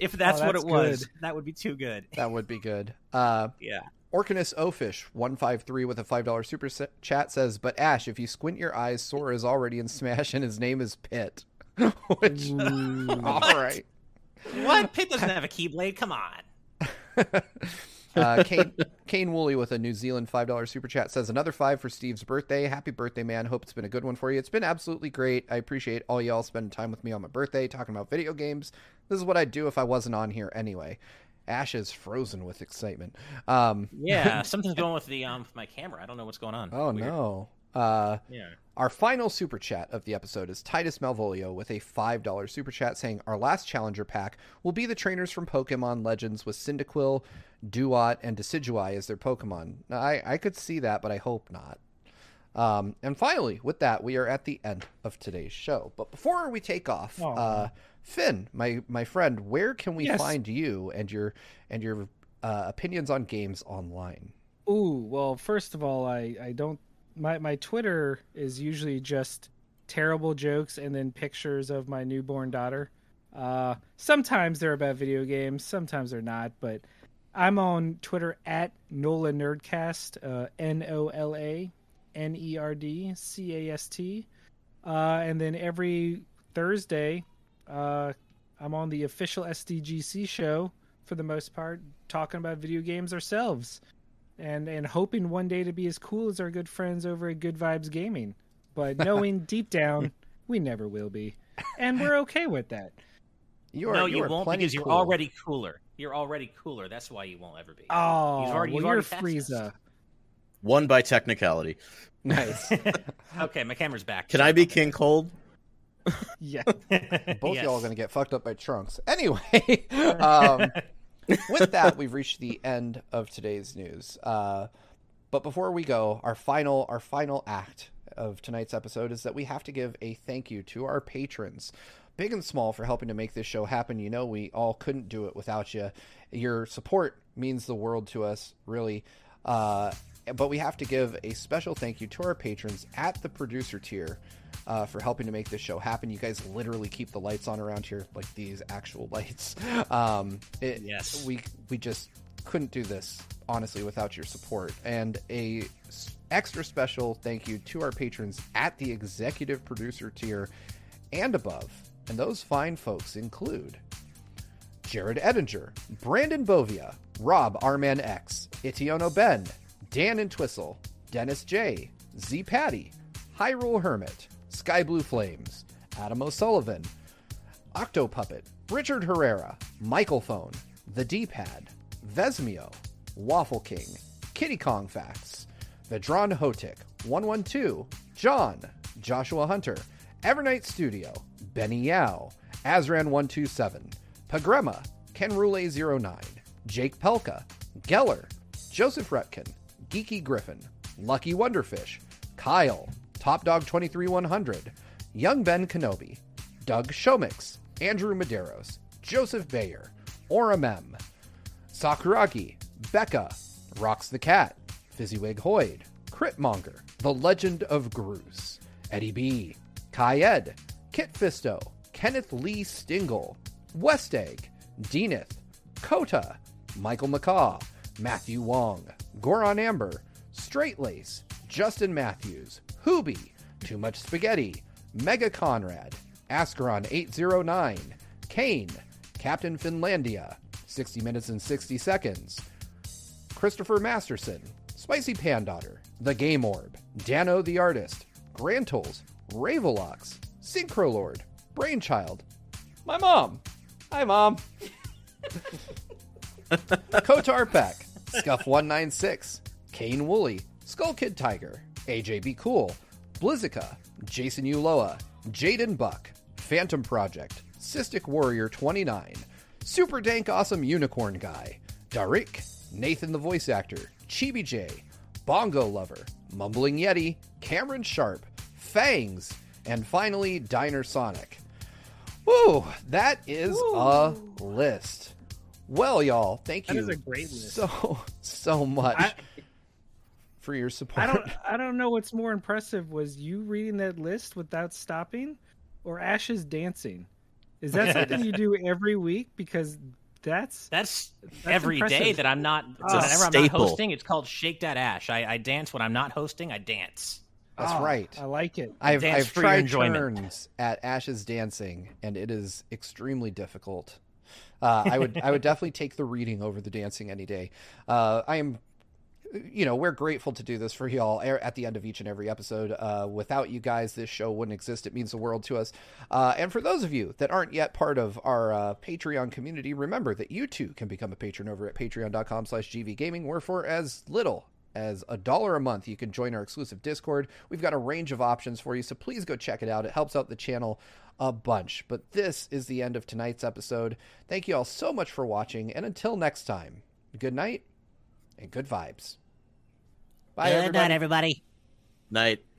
If that's, what that's it was, that would be too good. that would be good. Uh, Yeah. Orcanus Ofish one five three with a five dollar super chat says, "But Ash, if you squint your eyes, Sora is already in Smash, and his name is Pit." Which, all right. What? Pit doesn't have a keyblade. Come on. uh, Kane, Kane Woolley with a New Zealand five dollar super chat says another five for Steve's birthday. Happy birthday, man! Hope it's been a good one for you. It's been absolutely great. I appreciate all y'all spending time with me on my birthday, talking about video games. This is what I'd do if I wasn't on here anyway. Ash is frozen with excitement. Um, yeah, something's going with the um my camera. I don't know what's going on. Oh Weird. no. Uh, yeah. Our final super chat of the episode is Titus Malvolio with a $5 super chat saying, Our last challenger pack will be the trainers from Pokemon Legends with Cyndaquil, Dewott, and Decidueye as their Pokemon. Now, I, I could see that, but I hope not. Um, and finally, with that, we are at the end of today's show. But before we take off, uh, Finn, my my friend, where can we yes. find you and your and your uh, opinions on games online? Ooh, well, first of all, I I don't my my Twitter is usually just terrible jokes and then pictures of my newborn daughter. Uh, sometimes they're about video games, sometimes they're not. But I'm on Twitter at Nola Nerdcast, uh, N O L A N E R D C A S T, uh, and then every Thursday, uh, I'm on the official SDGC show for the most part, talking about video games ourselves and and hoping one day to be as cool as our good friends over at Good Vibes Gaming, but knowing deep down we never will be, and we're okay with that. You are, no, you, you won't because you're already cooler. You're already cooler. That's why you won't ever be. Oh, you've already, well, you've already Frieza. One by technicality. Nice. okay, my camera's back. Can I be King Cold? yeah. Both yes. y'all are going to get fucked up by trunks. Anyway, um, with that, we've reached the end of today's news. Uh, but before we go, our final our final act of tonight's episode is that we have to give a thank you to our patrons, big and small, for helping to make this show happen. You know, we all couldn't do it without you. Your support means the world to us, really. Uh, but we have to give a special thank you to our patrons at the producer tier uh, for helping to make this show happen. You guys literally keep the lights on around here, like these actual lights. Um, it, yes, we we just couldn't do this honestly without your support. And a extra special thank you to our patrons at the executive producer tier and above. And those fine folks include Jared Edinger, Brandon Bovia, Rob Arman X, Itiono Ben, Dan and Twistle, Dennis J, Z Patty, Hyrule Hermit, Sky Blue Flames, Adam O'Sullivan, Octopuppet, Richard Herrera, Michael Phone, The D Pad, Vesmio, Waffle King, Kitty Kong Facts, Vedron Hotik, 112, John, Joshua Hunter, Evernight Studio, Benny Yao, Azran127, Pagrema, Kenrule09, Jake Pelka, Geller, Joseph Rutkin, Geeky Griffin, Lucky Wonderfish, Kyle, Top Dog 23100, Young Ben Kenobi, Doug Shomix, Andrew Medeiros, Joseph Bayer, Oramem, Sakuragi, Becca, Rocks the Cat, Fizzywig Hoyd, Critmonger, The Legend of Groose, Eddie B, Kai Ed, Kit Fisto, Kenneth Lee Stingle, West Egg, Deaneth, Kota, Michael McCaw, Matthew Wong, Goron Amber, Straight Lace, Justin Matthews, Hoobie, Too Much Spaghetti, Mega Conrad, Ascaron 809, Kane, Captain Finlandia, 60 Minutes and 60 Seconds, Christopher Masterson, Spicy Pandaughter, The Game Orb, Dano the Artist, Grantles, Ravelox, Synchrolord, Brainchild, my mom. Hi, mom. Kotar Peck, Scuff196, Kane Woolley, Skull Kid Tiger, AJB Cool, Blizzica, Jason Uloa, Jaden Buck, Phantom Project, Cystic Warrior 29, Super Dank Awesome Unicorn Guy, Darik, Nathan the Voice Actor, Chibi J, Bongo Lover, Mumbling Yeti, Cameron Sharp, Fangs, and finally Diner Sonic. Woo, that is Woo. a list. Well, y'all, thank you. That is a great list. So so much I, for your support. I don't I don't know what's more impressive was you reading that list without stopping, or Ash's dancing. Is that something you do every week? Because That's That's, That's every day impressive. that I'm not. It's a whenever I'm not hosting, it's called Shake That Ash. I, I dance when I'm not hosting. I dance. That's oh, right. I like it. I've, Dance I've for your tried enjoyment. turns at Ash's dancing, and it is extremely difficult. Uh, I would I would definitely take the reading over the dancing any day. Uh, I am, you know, we're grateful to do this for y'all at the end of each and every episode. Uh, without you guys, this show wouldn't exist. It means the world to us. Uh, and for those of you that aren't yet part of our uh, Patreon community, remember that you too can become a patron over at patreon.com slash gvgaming, where for as little as a dollar a month you can join our exclusive discord. We've got a range of options for you so please go check it out. It helps out the channel a bunch. But this is the end of tonight's episode. Thank you all so much for watching and until next time good night and good vibes. Bye Good everybody. night, everybody. Night.